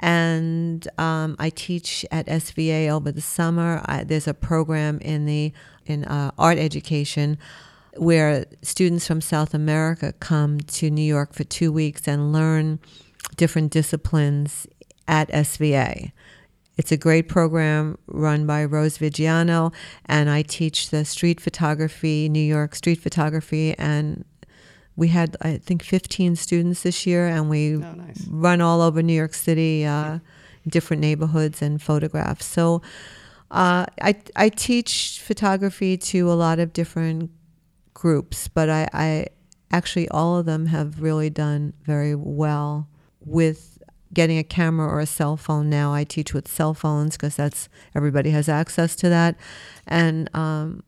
And um, I teach at SVA over the summer. I, there's a program in the in uh, art education where students from South America come to New York for two weeks and learn different disciplines at SVA. It's a great program run by Rose Vigiano, and I teach the street photography, New York street photography, and we had I think 15 students this year, and we Oh, nice. run all over New York City, uh, different neighborhoods, and photograph. So uh, I I teach photography to a lot of different groups, but I, I actually all of them have really done very well with getting a camera or a cell phone now. I teach with cell phones because that's everybody has access to that, and um,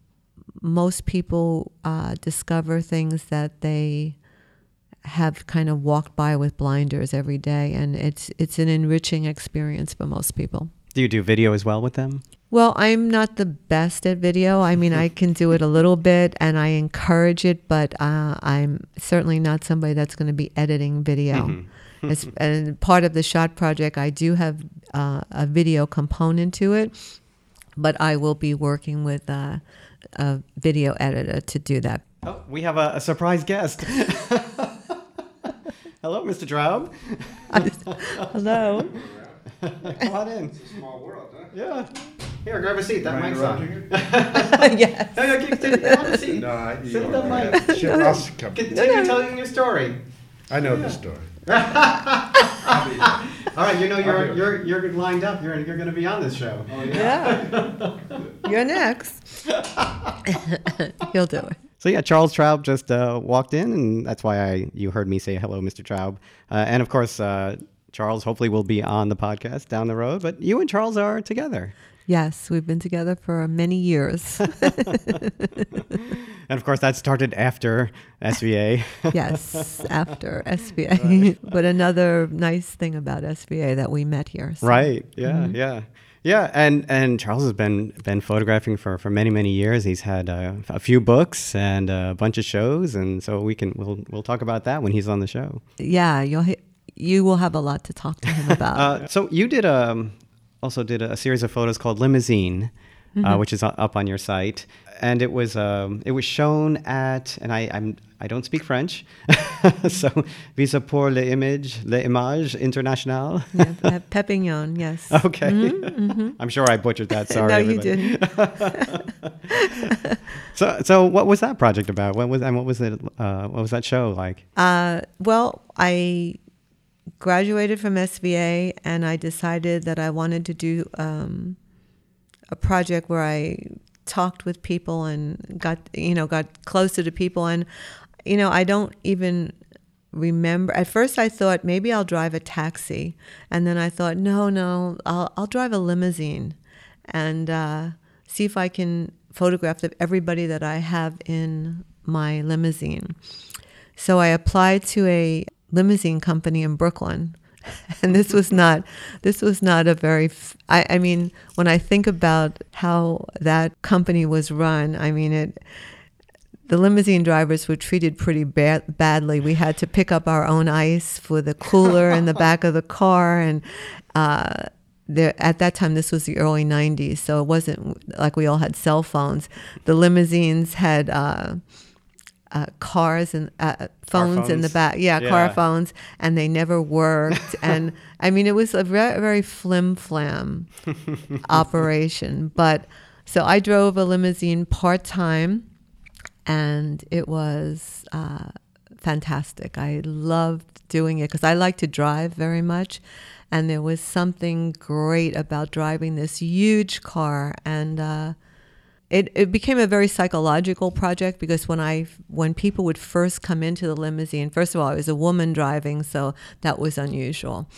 most people uh, discover things that they have kind of walked by with blinders every day, and it's it's an enriching experience for most people. Do you do video as well with them? Well, I'm not the best at video. I mean, I can do it a little bit and I encourage it, but uh, I'm certainly not somebody that's going to be editing video. It's, and part of the shot project, I do have uh, a video component to it, but I will be working with uh, a video editor to do that. Oh, we have a, a surprise guest. Hello, Mr. Traub. Hello. Come on in. Small world, huh? Yeah. Here, grab a seat. That Am I mic's on. you? yes. No, no, keep sitting. Have a seat. No, I, Sit you at know, that I- mic. Chip Ross come. Continue telling your story. I know the story. All right, you know you're you're you're lined up. You're you're going to be on this show. Yeah. You're next. He'll do it. So yeah, Charles Traub just uh, walked in, and that's why I you heard me say hello, Mr. Traub. Uh, and of course, uh, Charles hopefully will be on the podcast down the road. But you and Charles are together, Yes, we've been together for many years. and of course that started after SVA. yes, after SVA. but another nice thing about SVA that we met here. so- Right. Yeah. Yeah. Yeah. And and Charles has been been photographing for, for many many years. He's had uh, a few books and a bunch of shows, and so we can we'll we'll talk about that when he's on the show. Yeah, you'll you will have a lot to talk to him about. Uh, so you did um also did a series of photos called Limousine. uh, which is up on your site, and it was um, it was shown at, and I I'm I don't speak French, so Visa pour l'image, l'image internationale. Yeah, at Perpignan, yes. okay, I'm sure I butchered that. Sorry, no, you didn't. So so what was that project about? What was and what was it? Uh, what was that show like? Uh, well, I graduated from SVA and I decided that I wanted to do um, a project where I talked with people and got you know got closer to people and you know I don't even remember at first I thought maybe I'll drive a taxi and then I thought no no I'll I'll drive a limousine and uh, see if I can photograph everybody that I have in my limousine. So I applied to a limousine company in Brooklyn. And this was not this was not a very I mean when I think about how that company was run I mean it the limousine drivers were treated pretty bad, badly. We had to pick up our own ice for the cooler in the back of the car, and uh, there, at that time, this was the early '90s, so it wasn't like we all had cell phones. The limousines had uh, uh, cars and uh, phones, in the back, yeah, car phones, and they never worked. and I mean, it was a very, very flim flam operation. But so I drove a limousine part time and it was uh, fantastic. I loved doing it because I like to drive very much, and there was something great about driving this huge car and. It, it became a very psychological project because when I when people would first come into the limousine, first of all, I was a woman driving, so that was unusual,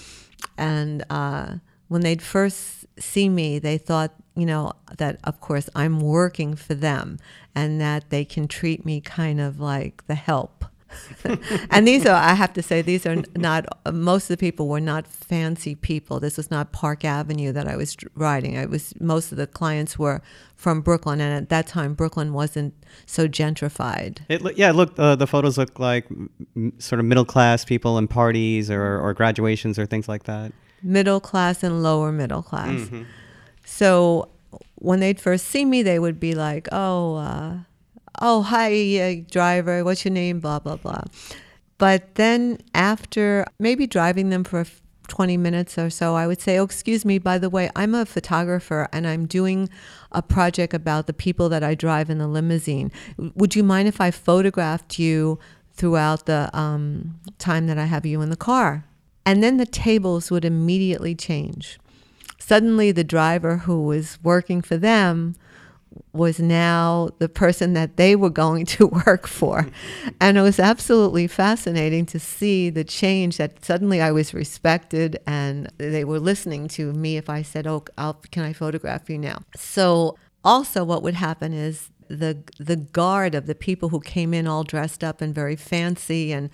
and uh, when they'd first see me, they thought, you know, that of course I'm working for them, and that they can treat me kind of like the help. and these are, I have to say, these are not, most of the people were not fancy people. This was not Park Avenue that I was riding. I was, most of the clients were from Brooklyn. And at that time, Brooklyn wasn't so gentrified. It yeah, look, uh, the photos look like m- sort of middle class people in parties or, or graduations or things like that. middle class and lower middle class. So when they'd first see me, they would be like, "Oh, uh, oh, hi, uh, driver. What's your name? Blah blah blah." But then after maybe driving them for 20 minutes or so, I would say, "Oh, excuse me. By the way, I'm a photographer and I'm doing a project about the people that I drive in the limousine. Would you mind if I photographed you throughout the um, time that I have you in the car?" And then the tables would immediately change. Suddenly, the driver who was working for them was now the person that they were going to work for. And it was absolutely fascinating to see the change that suddenly I was respected and they were listening to me if I said, Oh, I'll, can I photograph you now? So, also, what would happen is the, the guard of the people who came in all dressed up and very fancy and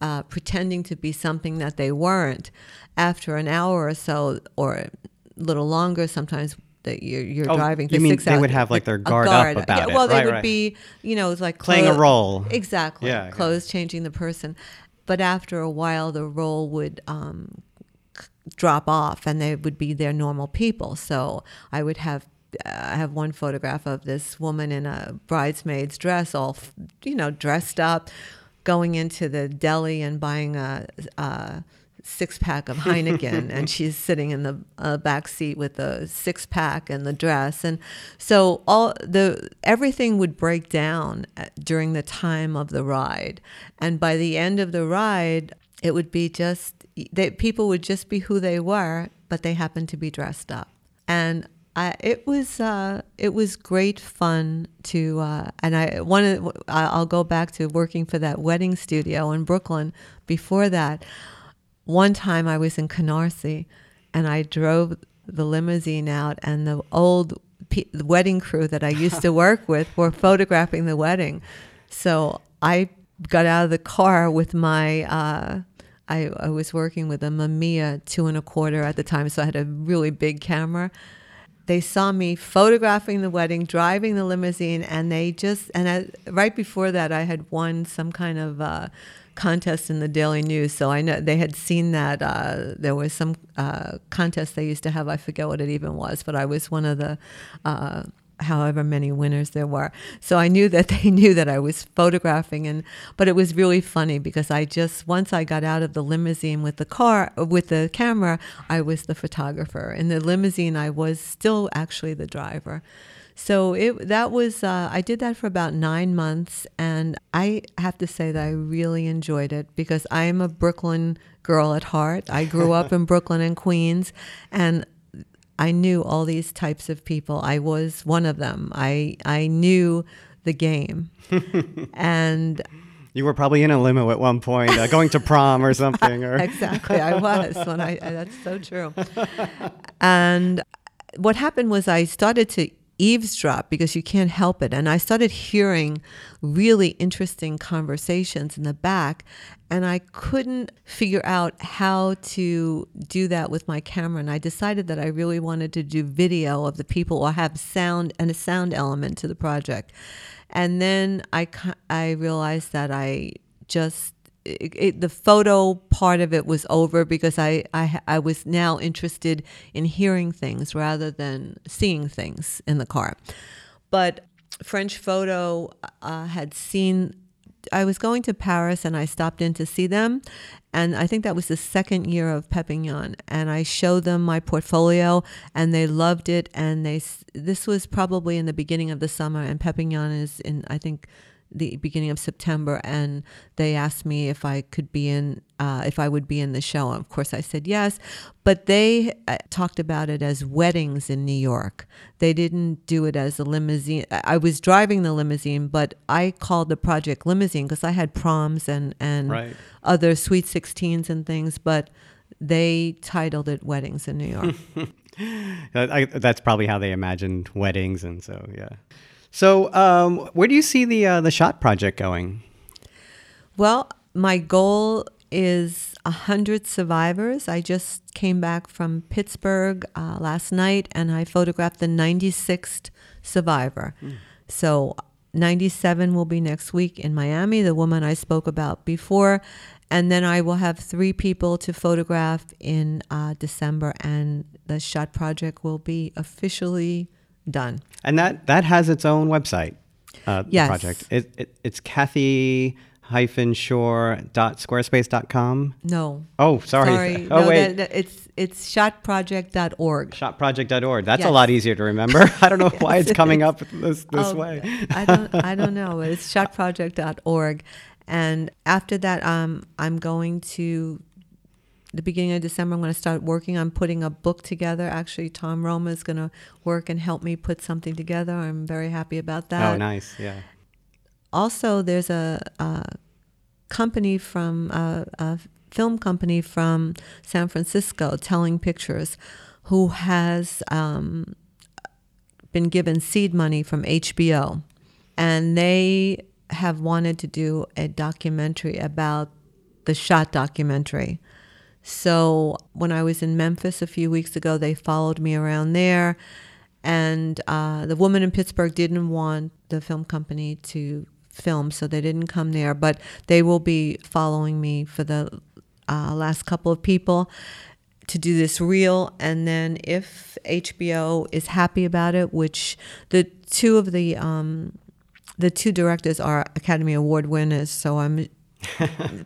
uh, pretending to be something that they weren't. After an hour or so, or a little longer, sometimes that you're, you're Oh, driving. you mean they hours, would have, like, their a guard up about yeah, it. Well, they Right, would right. be, you know, it's like Playing a role. Exactly. Yeah, yeah. Clothes changing the person, but after a while, the role would. Um, drop off and they would be their normal people so i would have I have one photograph of this woman in a bridesmaid's dress, all you know, dressed up, going into the deli and buying a, a six pack of Heineken, and she's sitting in the uh, back seat with the six pack and the dress, and so all the everything would break down at- during the time of the ride, and by the end of the ride, it would be just they, people would just be who they were, but they happened to be dressed up, and I, it was uh, it was great fun to uh, and I one of- I'll go back to working for that wedding studio in Brooklyn. Before that, one time I was in Canarsie, and I drove the limousine out, and the old pe- the wedding crew that I used to work with were photographing the wedding. So I got out of the car with my. Uh, I, I was working with a Mamiya two and a quarter at the time, so I had a really big camera they saw me photographing the wedding, driving the limousine, and they just and I, right before that, I had won some kind of uh, contest in the Daily News, so I know they had seen that uh, there was some uh, contest they used to have. I forget what it even was, but I was one of the. Uh, however many winners there were so i knew that they knew that i was photographing and but it was really funny because i just once i got out of the limousine with the car with the camera i was the photographer in the limousine i was still actually the driver so it that was uh, I did that for about nine months, and I have to say that I really enjoyed it because I am a Brooklyn girl at heart. I grew up in Brooklyn and Queens, and I knew all these types of people. I was one of them. I I knew the game, and You were probably in a limo at one point, uh, going to prom or something. Or exactly i was when i that's so true and what happened was i started to eavesdrop because you can't help it. And i started hearing really interesting conversations in the back and i couldn't figure out how to do that with my camera. And i decided that i really wanted to do video of the people or have sound and a sound element to the project. And then i i realized that i just it, it, the photo part of it was over because I, I I was now interested in hearing things rather than seeing things in the car. But French Photo uh, had seen. I was going to Paris and I stopped in to see them, and I think that was the second year of Perpignan. And I showed them my portfolio, and they loved it. And they this was probably in the beginning of the summer, and Perpignan is in I think the beginning of September, and they asked me if I could be in, uh, if I would be in the show. And of course, I said yes. But they uh, talked about it as weddings in New York. They didn't do it as a limousine. I was driving the limousine, but I called the project limousine because I had proms and and Right. other sweet sixteens and things, but. They titled it "Weddings in New York." I, that's probably how they imagined weddings, and so yeah. So, um, where do you see the uh, the shot project going? Well, my goal is a hundred survivors. I just came back from Pittsburgh uh, last night, and I photographed the 96th survivor. So, 97 will be next week in Miami, the woman I spoke about before, and then I will have three people to photograph in uh, December, and the shot project will be officially done. And that that has its own website. Uh, Yes. project. It, it, it's Kathy hyphen shorr dot squarespace.com. No. Oh, sorry. Sorry. Oh, no, wait. that- that- it's it's shotproject.org. Shotproject.org. That's a lot easier to remember. I don't know why it's coming up this this Oh, way. I don't I don't know. It's shotproject.org. And after that, um, I'm going to the beginning of December. I'm going to start working on putting a book together. Actually, Tom Roma is going to work and help me put something together. I'm very happy about that. oh, nice. Yeah. Also, there's a, a company from a, a film company from San Francisco, Telling Pictures, who has um, been given seed money from HBO, and they have wanted to do a documentary about the shot documentary. So when I was in Memphis a few weeks ago, they followed me around there, and uh, the woman in Pittsburgh didn't want the film company to film, so they didn't come there. But they will be following me for the uh, last couple of people to do this reel, and then if HBO is happy about it, which the two of the um, the two directors are Academy Award winners, so I'm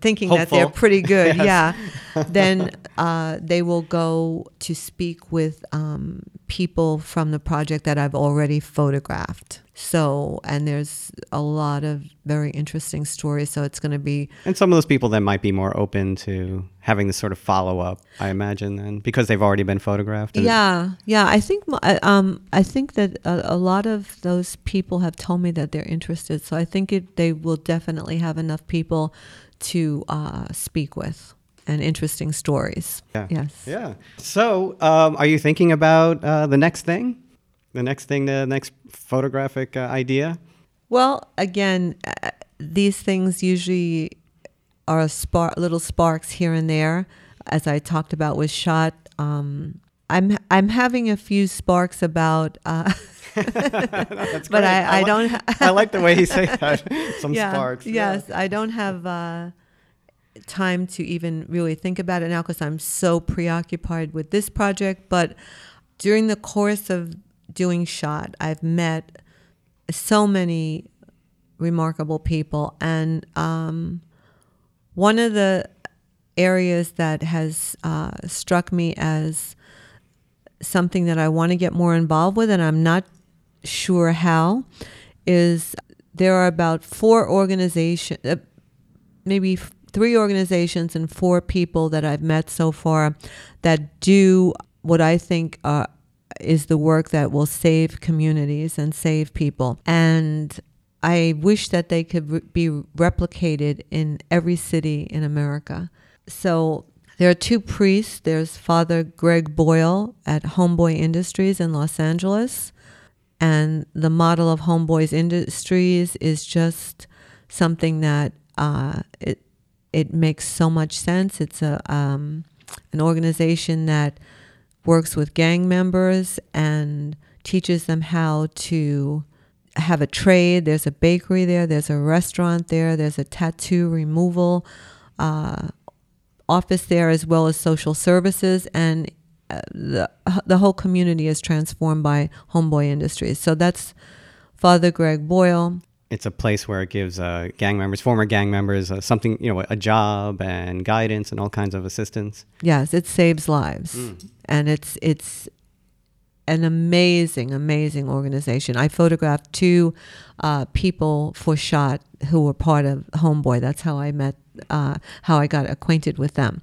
thinking that they're pretty good. Yeah. then uh, they will go to speak with um, people from the project that I've already photographed. So, and there's a lot of very interesting stories. So it's going to be And some of those people then might be more open to having this sort of follow up, I imagine, then because they've already been photographed. Yeah, yeah. I think um, I think that a, a lot of those people have told me that they're interested. So I think it, they will definitely have enough people to uh, speak with and interesting stories. Yeah. Yes. Yeah. So, um, are you thinking about uh, the next thing? The next thing, the next photographic uh, idea? Well, again, uh, these things usually are spar- little sparks here and there, as I talked about with shot. Um, I'm I'm having a few sparks about. Uh, But. I- I li- don't ha- I like the way he say that. Some yeah, sparks. yeah. Yes, I don't have uh, time to even really think about it now because I'm so preoccupied with this project. But during the course of doing shot, I've met so many remarkable people, and um, one of the areas that has uh, struck me as something that I want to get more involved with, and I'm not sure how, is there are about four organizations, uh, maybe three organizations and four people that I've met so far that do what I think uh, is the work that will save communities and save people. And I wish that they could re- be replicated in every city in America. So there are two priests. There's Father Greg Boyle at Homeboy Industries in Los Angeles. And the model of Homeboys Industries is just something that uh, it, it makes so much sense. It's a, um, an organization that works with gang members and teaches them how to have a trade. There's a bakery there, there's a restaurant there, there's a tattoo removal uh, office there, as well as social services. And uh, the, the whole community is transformed by Homeboy Industries. So that's Father Greg Boyle. It's a place where it gives uh, gang members, former gang members, uh, something, you know, a job and guidance and all kinds of assistance. Yes, it saves lives, and it's it's an amazing, amazing organization. I photographed two uh, people for shot who were part of Homeboy. That's how I met, uh, how I got acquainted with them.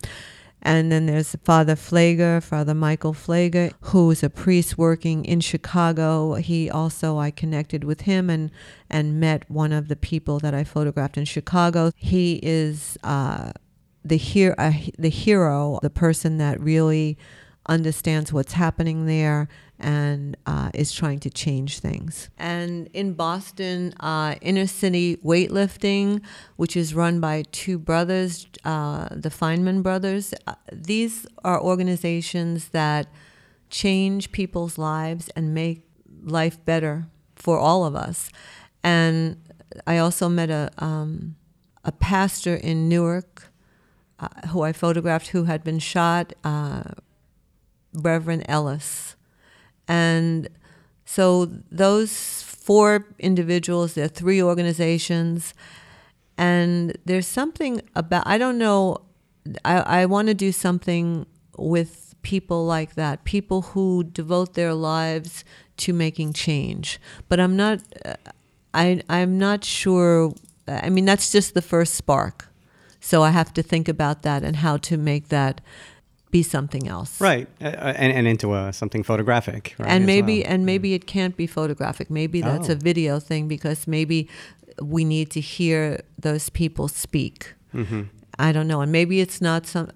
And then there's Father Pfleger, Father Michael Pfleger, who's a priest working in Chicago. He also, I connected with him and, and met one of the people that I photographed in Chicago. He is uh, the, hero, uh, the hero, the person that really understands what's happening there and uh, is trying to change things. And in Boston, uh, inner city weightlifting, which is run by two brothers, uh, the Feinman brothers, uh, these are organizations that change people's lives and make life better for all of us. And I also met a, um, a pastor in Newark uh, who I photographed who had been shot, uh, Reverend Ellis. And so those four individuals, there are three organizations, and there's something about, I don't know, I, I want to do something with people like that, people who devote their lives to making change. But I'm not, uh, I, I'm not sure, I mean, that's just the first spark. So I have to think about that and how to make that be something else. Right. Uh, uh, and, and into uh, something photographic. Right, and maybe well. and maybe it can't be photographic. Maybe that's Oh. a video thing because maybe we need to hear those people speak. Mm-hmm. I don't know, and maybe it's not some.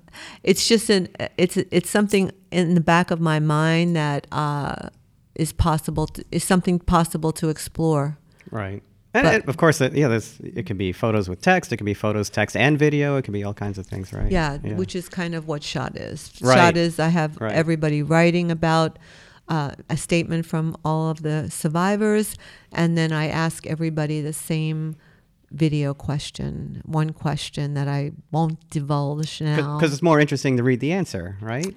It's just an. It's it's something in the back of my mind that uh, is possible. To, is something possible to explore. Right. And, But- and of course, it, yeah, there's, it could be photos with text. It can be photos, text, and video. It can be all kinds of things, right? Yeah, which is kind of what shot is. Right. Shot is I have Right. everybody writing about uh, a statement from all of the survivors, and then I ask everybody the same video question, one question that I won't divulge now. because it's more interesting to read the answer, right?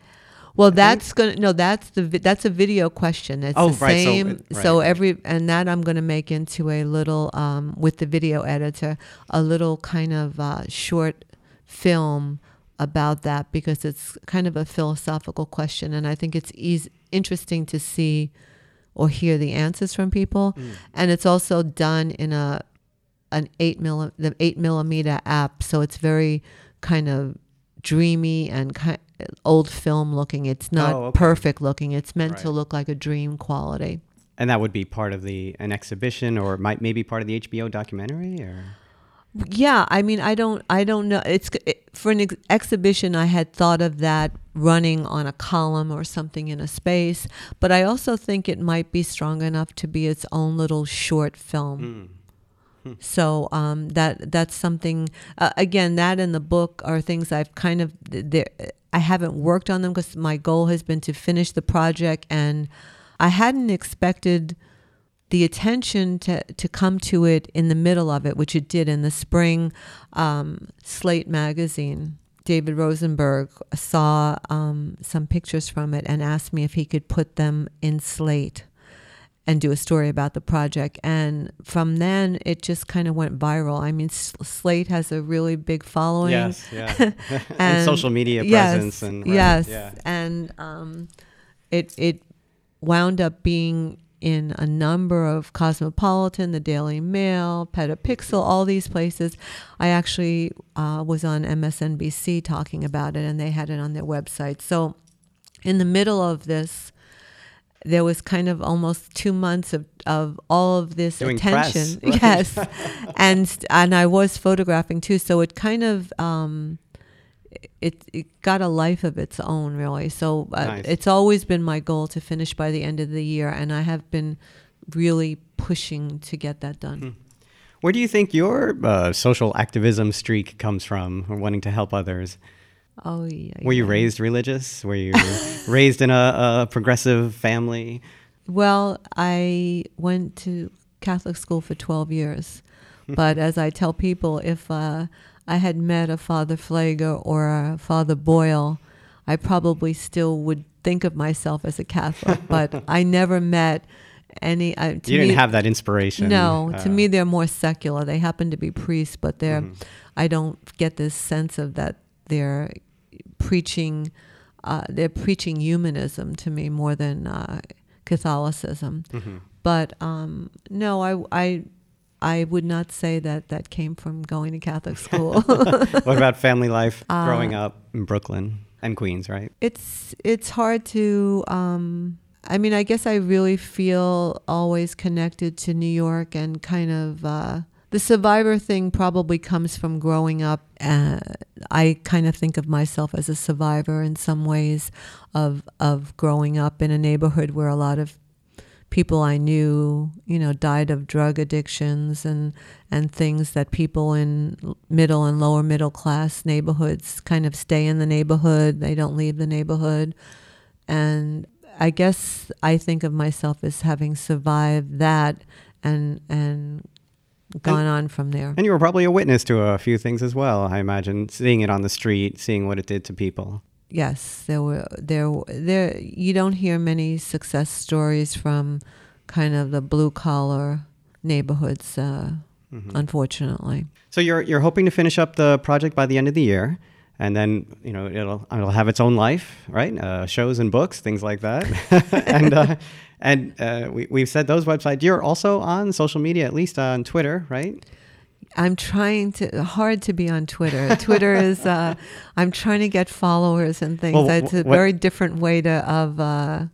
Well, that's gonna no, that's the vi- that's a video question. It's Oh, the right, so same. it- right, so every and that I'm gonna make into a little um, with the video editor, a little kind of uh, short film about that because it's kind of a philosophical question, and I think it's easy, interesting to see or hear the answers from people, Mm. and it's also done in a an eight milli- the eight millimeter app, so it's very kind of dreamy and kind old film looking. It's not Oh, okay. perfect looking. It's meant to look like a dream quality. And that would be part of the an exhibition, or might maybe part of the HBO documentary, or Yeah, I mean, I don't, I don't know. It's it, for an ex- exhibition. I had thought of that running on a column or something in a space, but I also think it might be strong enough to be its own little short film. Hmm. So um, that that's something. Uh, again, that and the book are things I've kind of. I haven't worked on them because my goal has been to finish the project, and I hadn't expected the attention to, to come to it in the middle of it, which it did in the spring, um, Slate magazine, David Rosenberg saw um, some pictures from it and asked me if he could put them in Slate and do a story about the project. And from then, it just kind of went viral. I mean, Slate has a really big following. Yes, yeah. and, social media presence yes, and right, yes, yeah. and um, it it wound up being in a number of Cosmopolitan, the Daily Mail, Petapixel, all these places. I actually uh, was on MSNBC talking about it, and they had it on their website. So, in the middle of this, there was kind of almost two months of, of all of this Doing attention. press, right? Yes, and and I was photographing too, so it kind of. Um, it, it got a life of its own, really. So uh, Nice. it's always been my goal to finish by the end of the year, and I have been really pushing to get that done. Hmm. Where do you think your uh, social activism streak comes from, or wanting to help others? Oh yeah. Were you raised religious? Were you raised in a, a progressive family? Well, I went to Catholic school for 12 years. But as I tell people, if uh, I had met a Father Pfleger or a Father Boyle, I probably still would think of myself as a Catholic. but I never met any. Uh, to you didn't me- have that inspiration. No, uh, to me they're more secular. They happen to be priests, but they're. Mm-hmm. I don't get this sense of that they're preaching. Uh, they're preaching humanism to me more than uh, Catholicism. Mm-hmm. But um, no, I, I, I would not say that that came from going to Catholic school. what about family life Uh, growing up in Brooklyn and Queens, right? it's it's hard to um I mean I guess I really feel always connected to New York and kind of uh the survivor thing probably comes from growing up. Uh, I kind of think of myself as a survivor in some ways of of growing up in a neighborhood where a lot of people I knew, you know, died of drug addictions and and things that people in middle and lower middle class neighborhoods kind of stay in the neighborhood. They don't leave the neighborhood. And I guess I think of myself as having survived that and and gone on from there. And you were probably a witness to a few things as well, I imagine, seeing it on the street, seeing what it did to people. Yes, there were there there you don't hear many success stories from kind of the blue collar neighborhoods uh, unfortunately. So you're you're hoping to finish up the project by the end of the year, and then you know it'll it'll have its own life, right? Uh, shows and books, things like that, and uh, and uh, we we've said those websites. You're also on social media, at least on Twitter, right? I'm trying to hard to be on Twitter. Twitter is uh, I'm trying to get followers and things. Well, it's a what- very different way to of uh,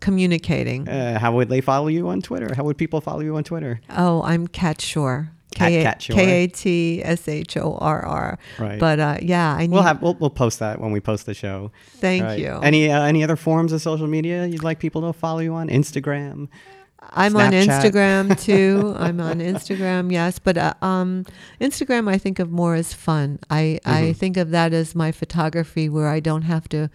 communicating. Uh, how would they follow you on Twitter? How would people follow you on Twitter? Oh, I'm KatShorr. K- KatShorr. K A T S H O R R. Right. But uh, yeah, I need. We'll have we'll, we'll post that when we post the show. Thank Right. you. Any uh, any other forms of social media you'd like people to follow you on? Instagram. I'm on Instagram too. I'm on Instagram, yes, but uh, um, Instagram I think of more as fun. I Mm-hmm. I think of that as my photography where I don't have to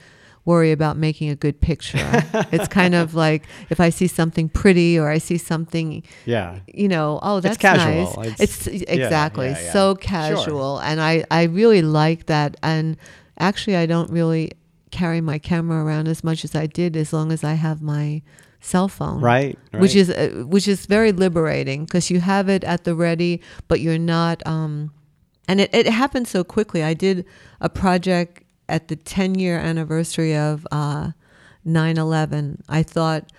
worry about making a good picture. it's kind of like if I see something pretty or I see something, Yeah. you know, oh that's nice. It's- It's, exactly yeah, yeah. so Sure. casual, and I I really like that. And actually, I don't really carry my camera around as much as I did as long as I have my cell phone Right. which is uh, which is very liberating because you have it at the ready, but you're not. Um, and it, it happened so quickly. I did a project at the 10 year anniversary of uh, 9/11. I thought,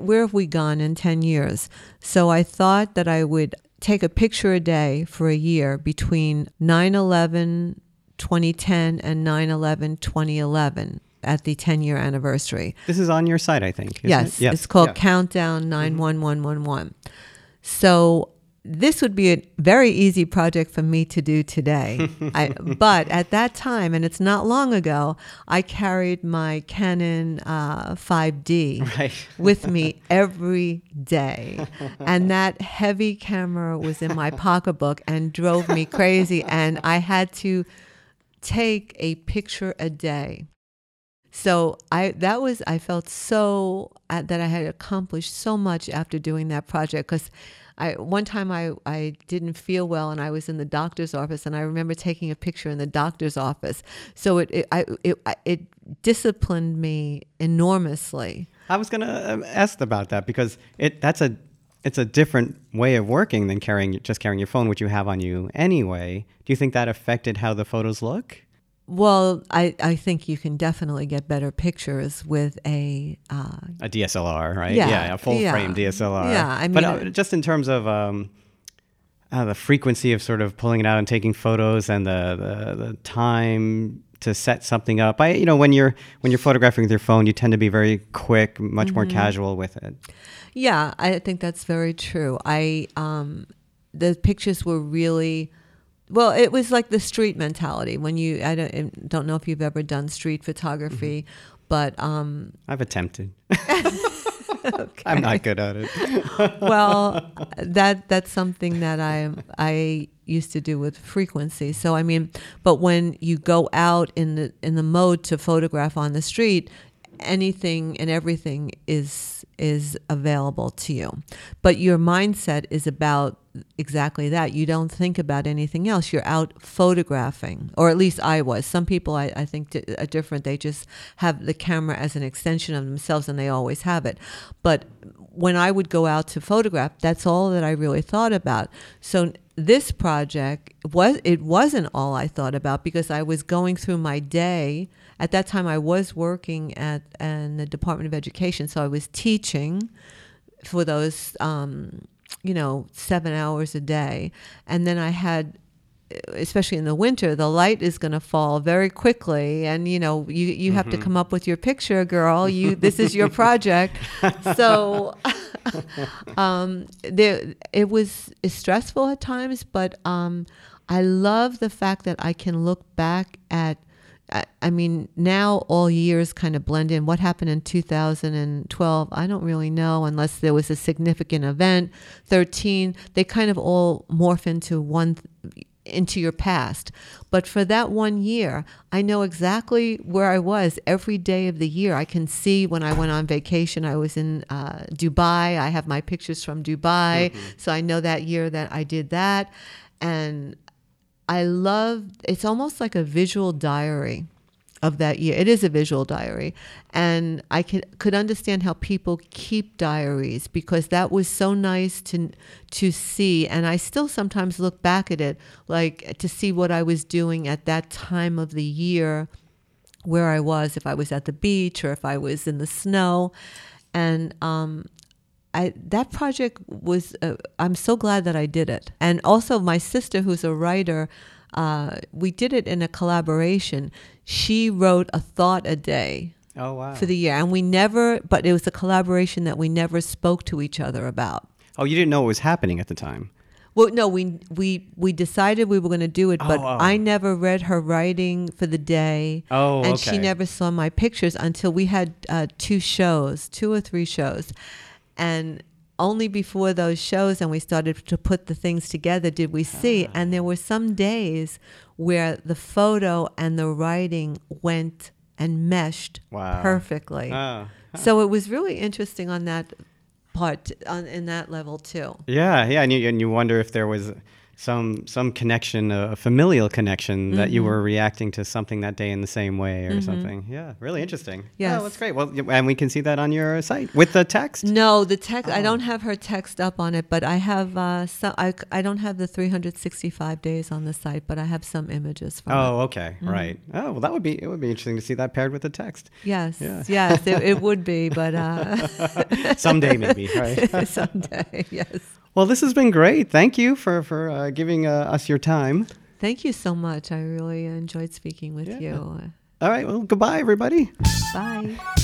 where have we gone in 10 years? So I thought that I would take a picture a day for a year between 9/11 2010 and 9/11 2011 at the 10 year anniversary. This is on your site, I think. Yes, it? it's called Yeah. Countdown 91111. So this would be a very easy project for me to do today. I, but at that time, and it's not long ago, I carried my Canon uh, 5D Right. with me every day. And that heavy camera was in my pocketbook and drove me crazy. And I had to take a picture a day. So I that was I felt so uh, that I had accomplished so much after doing that project because I one time I I didn't feel well and I was in the doctor's office and I remember taking a picture in the doctor's office. So it it I, it, it disciplined me enormously. I was gonna um, ask about that because it that's a it's a different way of working than carrying just carrying your phone, which you have on you anyway. Do you think that affected how the photos look? Well, I, I think you can definitely get better pictures with a uh, A DSLR, right? Yeah, a full yeah. frame DSLR. Yeah, I but mean, uh, just in terms of um, uh, the frequency of sort of pulling it out and taking photos, and the, the the time to set something up. I, you know, when you're when you're photographing with your phone, you tend to be very quick, much more Mm-hmm. casual with it. Yeah, I think that's very true. I um, the pictures were really well. It was like the street mentality when you. I don't, I don't know if you've ever done street photography, Mm-hmm. but um, I've attempted. I'm not good at it. well, that that's something that I I used to do with frequency. So I mean, but when you go out in the in the mode to photograph on the street, anything and everything is is available to you. But your mindset is about exactly that. You don't think about anything else. You're out photographing, or at least I was. Some people I, I think are different. They just have the camera as an extension of themselves, and they always have it. But when I would go out to photograph, that's all that I really thought about. So this project was it wasn't all I thought about because I was going through my day. At that time, I was working at in the Department of Education, so I was teaching for those um, you know seven hours a day, and then I had especially in the winter, the light is going to fall very quickly, and you know you you have to come up with your picture, girl. You this is your project, so um, there it was stressful at times, but um, I love the fact that I can look back at. I, I mean, now all years kind of blend in. What happened in 2012? I don't really know unless there was a significant event. 13, they kind of all morph into one into your past. But for that one year, I know exactly where I was every day of the year. I can see when I went on vacation, I was in uh, Dubai. I have my pictures from Dubai. So I know that year that I did that. And I love it's almost like a visual diary of that year. It is a visual diary. And I could could understand how people keep diaries because that was so nice to to see and I still sometimes look back at it like to see what I was doing at that time of the year where I was if I was at the beach or if I was in the snow and um I, that project was uh, i'm so glad that i did it and also my sister who's a writer uh, we did it in a collaboration she wrote a thought a day Oh wow! for the year and we never but it was a collaboration that we never spoke to each other about oh, you didn't know what was happening at the time. well no we we we decided we were going to do it but Oh, oh. i never read her writing for the day Oh, and okay. she never saw my pictures until we had uh, two shows two or three shows and only before those shows and we started to put the things together did we see ah. and there were some days where the photo and the writing went and meshed Wow. perfectly Oh. so it was really interesting on that part on in that level too Yeah, yeah, and you, and you wonder if there was some some connection, a familial connection that Mm-hmm. you were reacting to something that day in the same way or something. Yeah, really interesting. Yeah, oh, that's great. Well, and we can see that on your site with the text. No, the text. I Oh. don't have her text up on it, but I have. Uh, some, I I don't have the 365 days on the site, but I have some images from it. Oh, okay, Mm-hmm. right. Oh, well, that would be it. Would be interesting to see that paired with the text Yes, Yeah. yes, it, it would be, but uh, someday, maybe. Right. someday, yes. Well, this has been great. Thank you for for uh, giving uh, us your time. Thank you so much. I really enjoyed speaking with yeah. you. All right. Well, goodbye, everybody. Bye. Bye.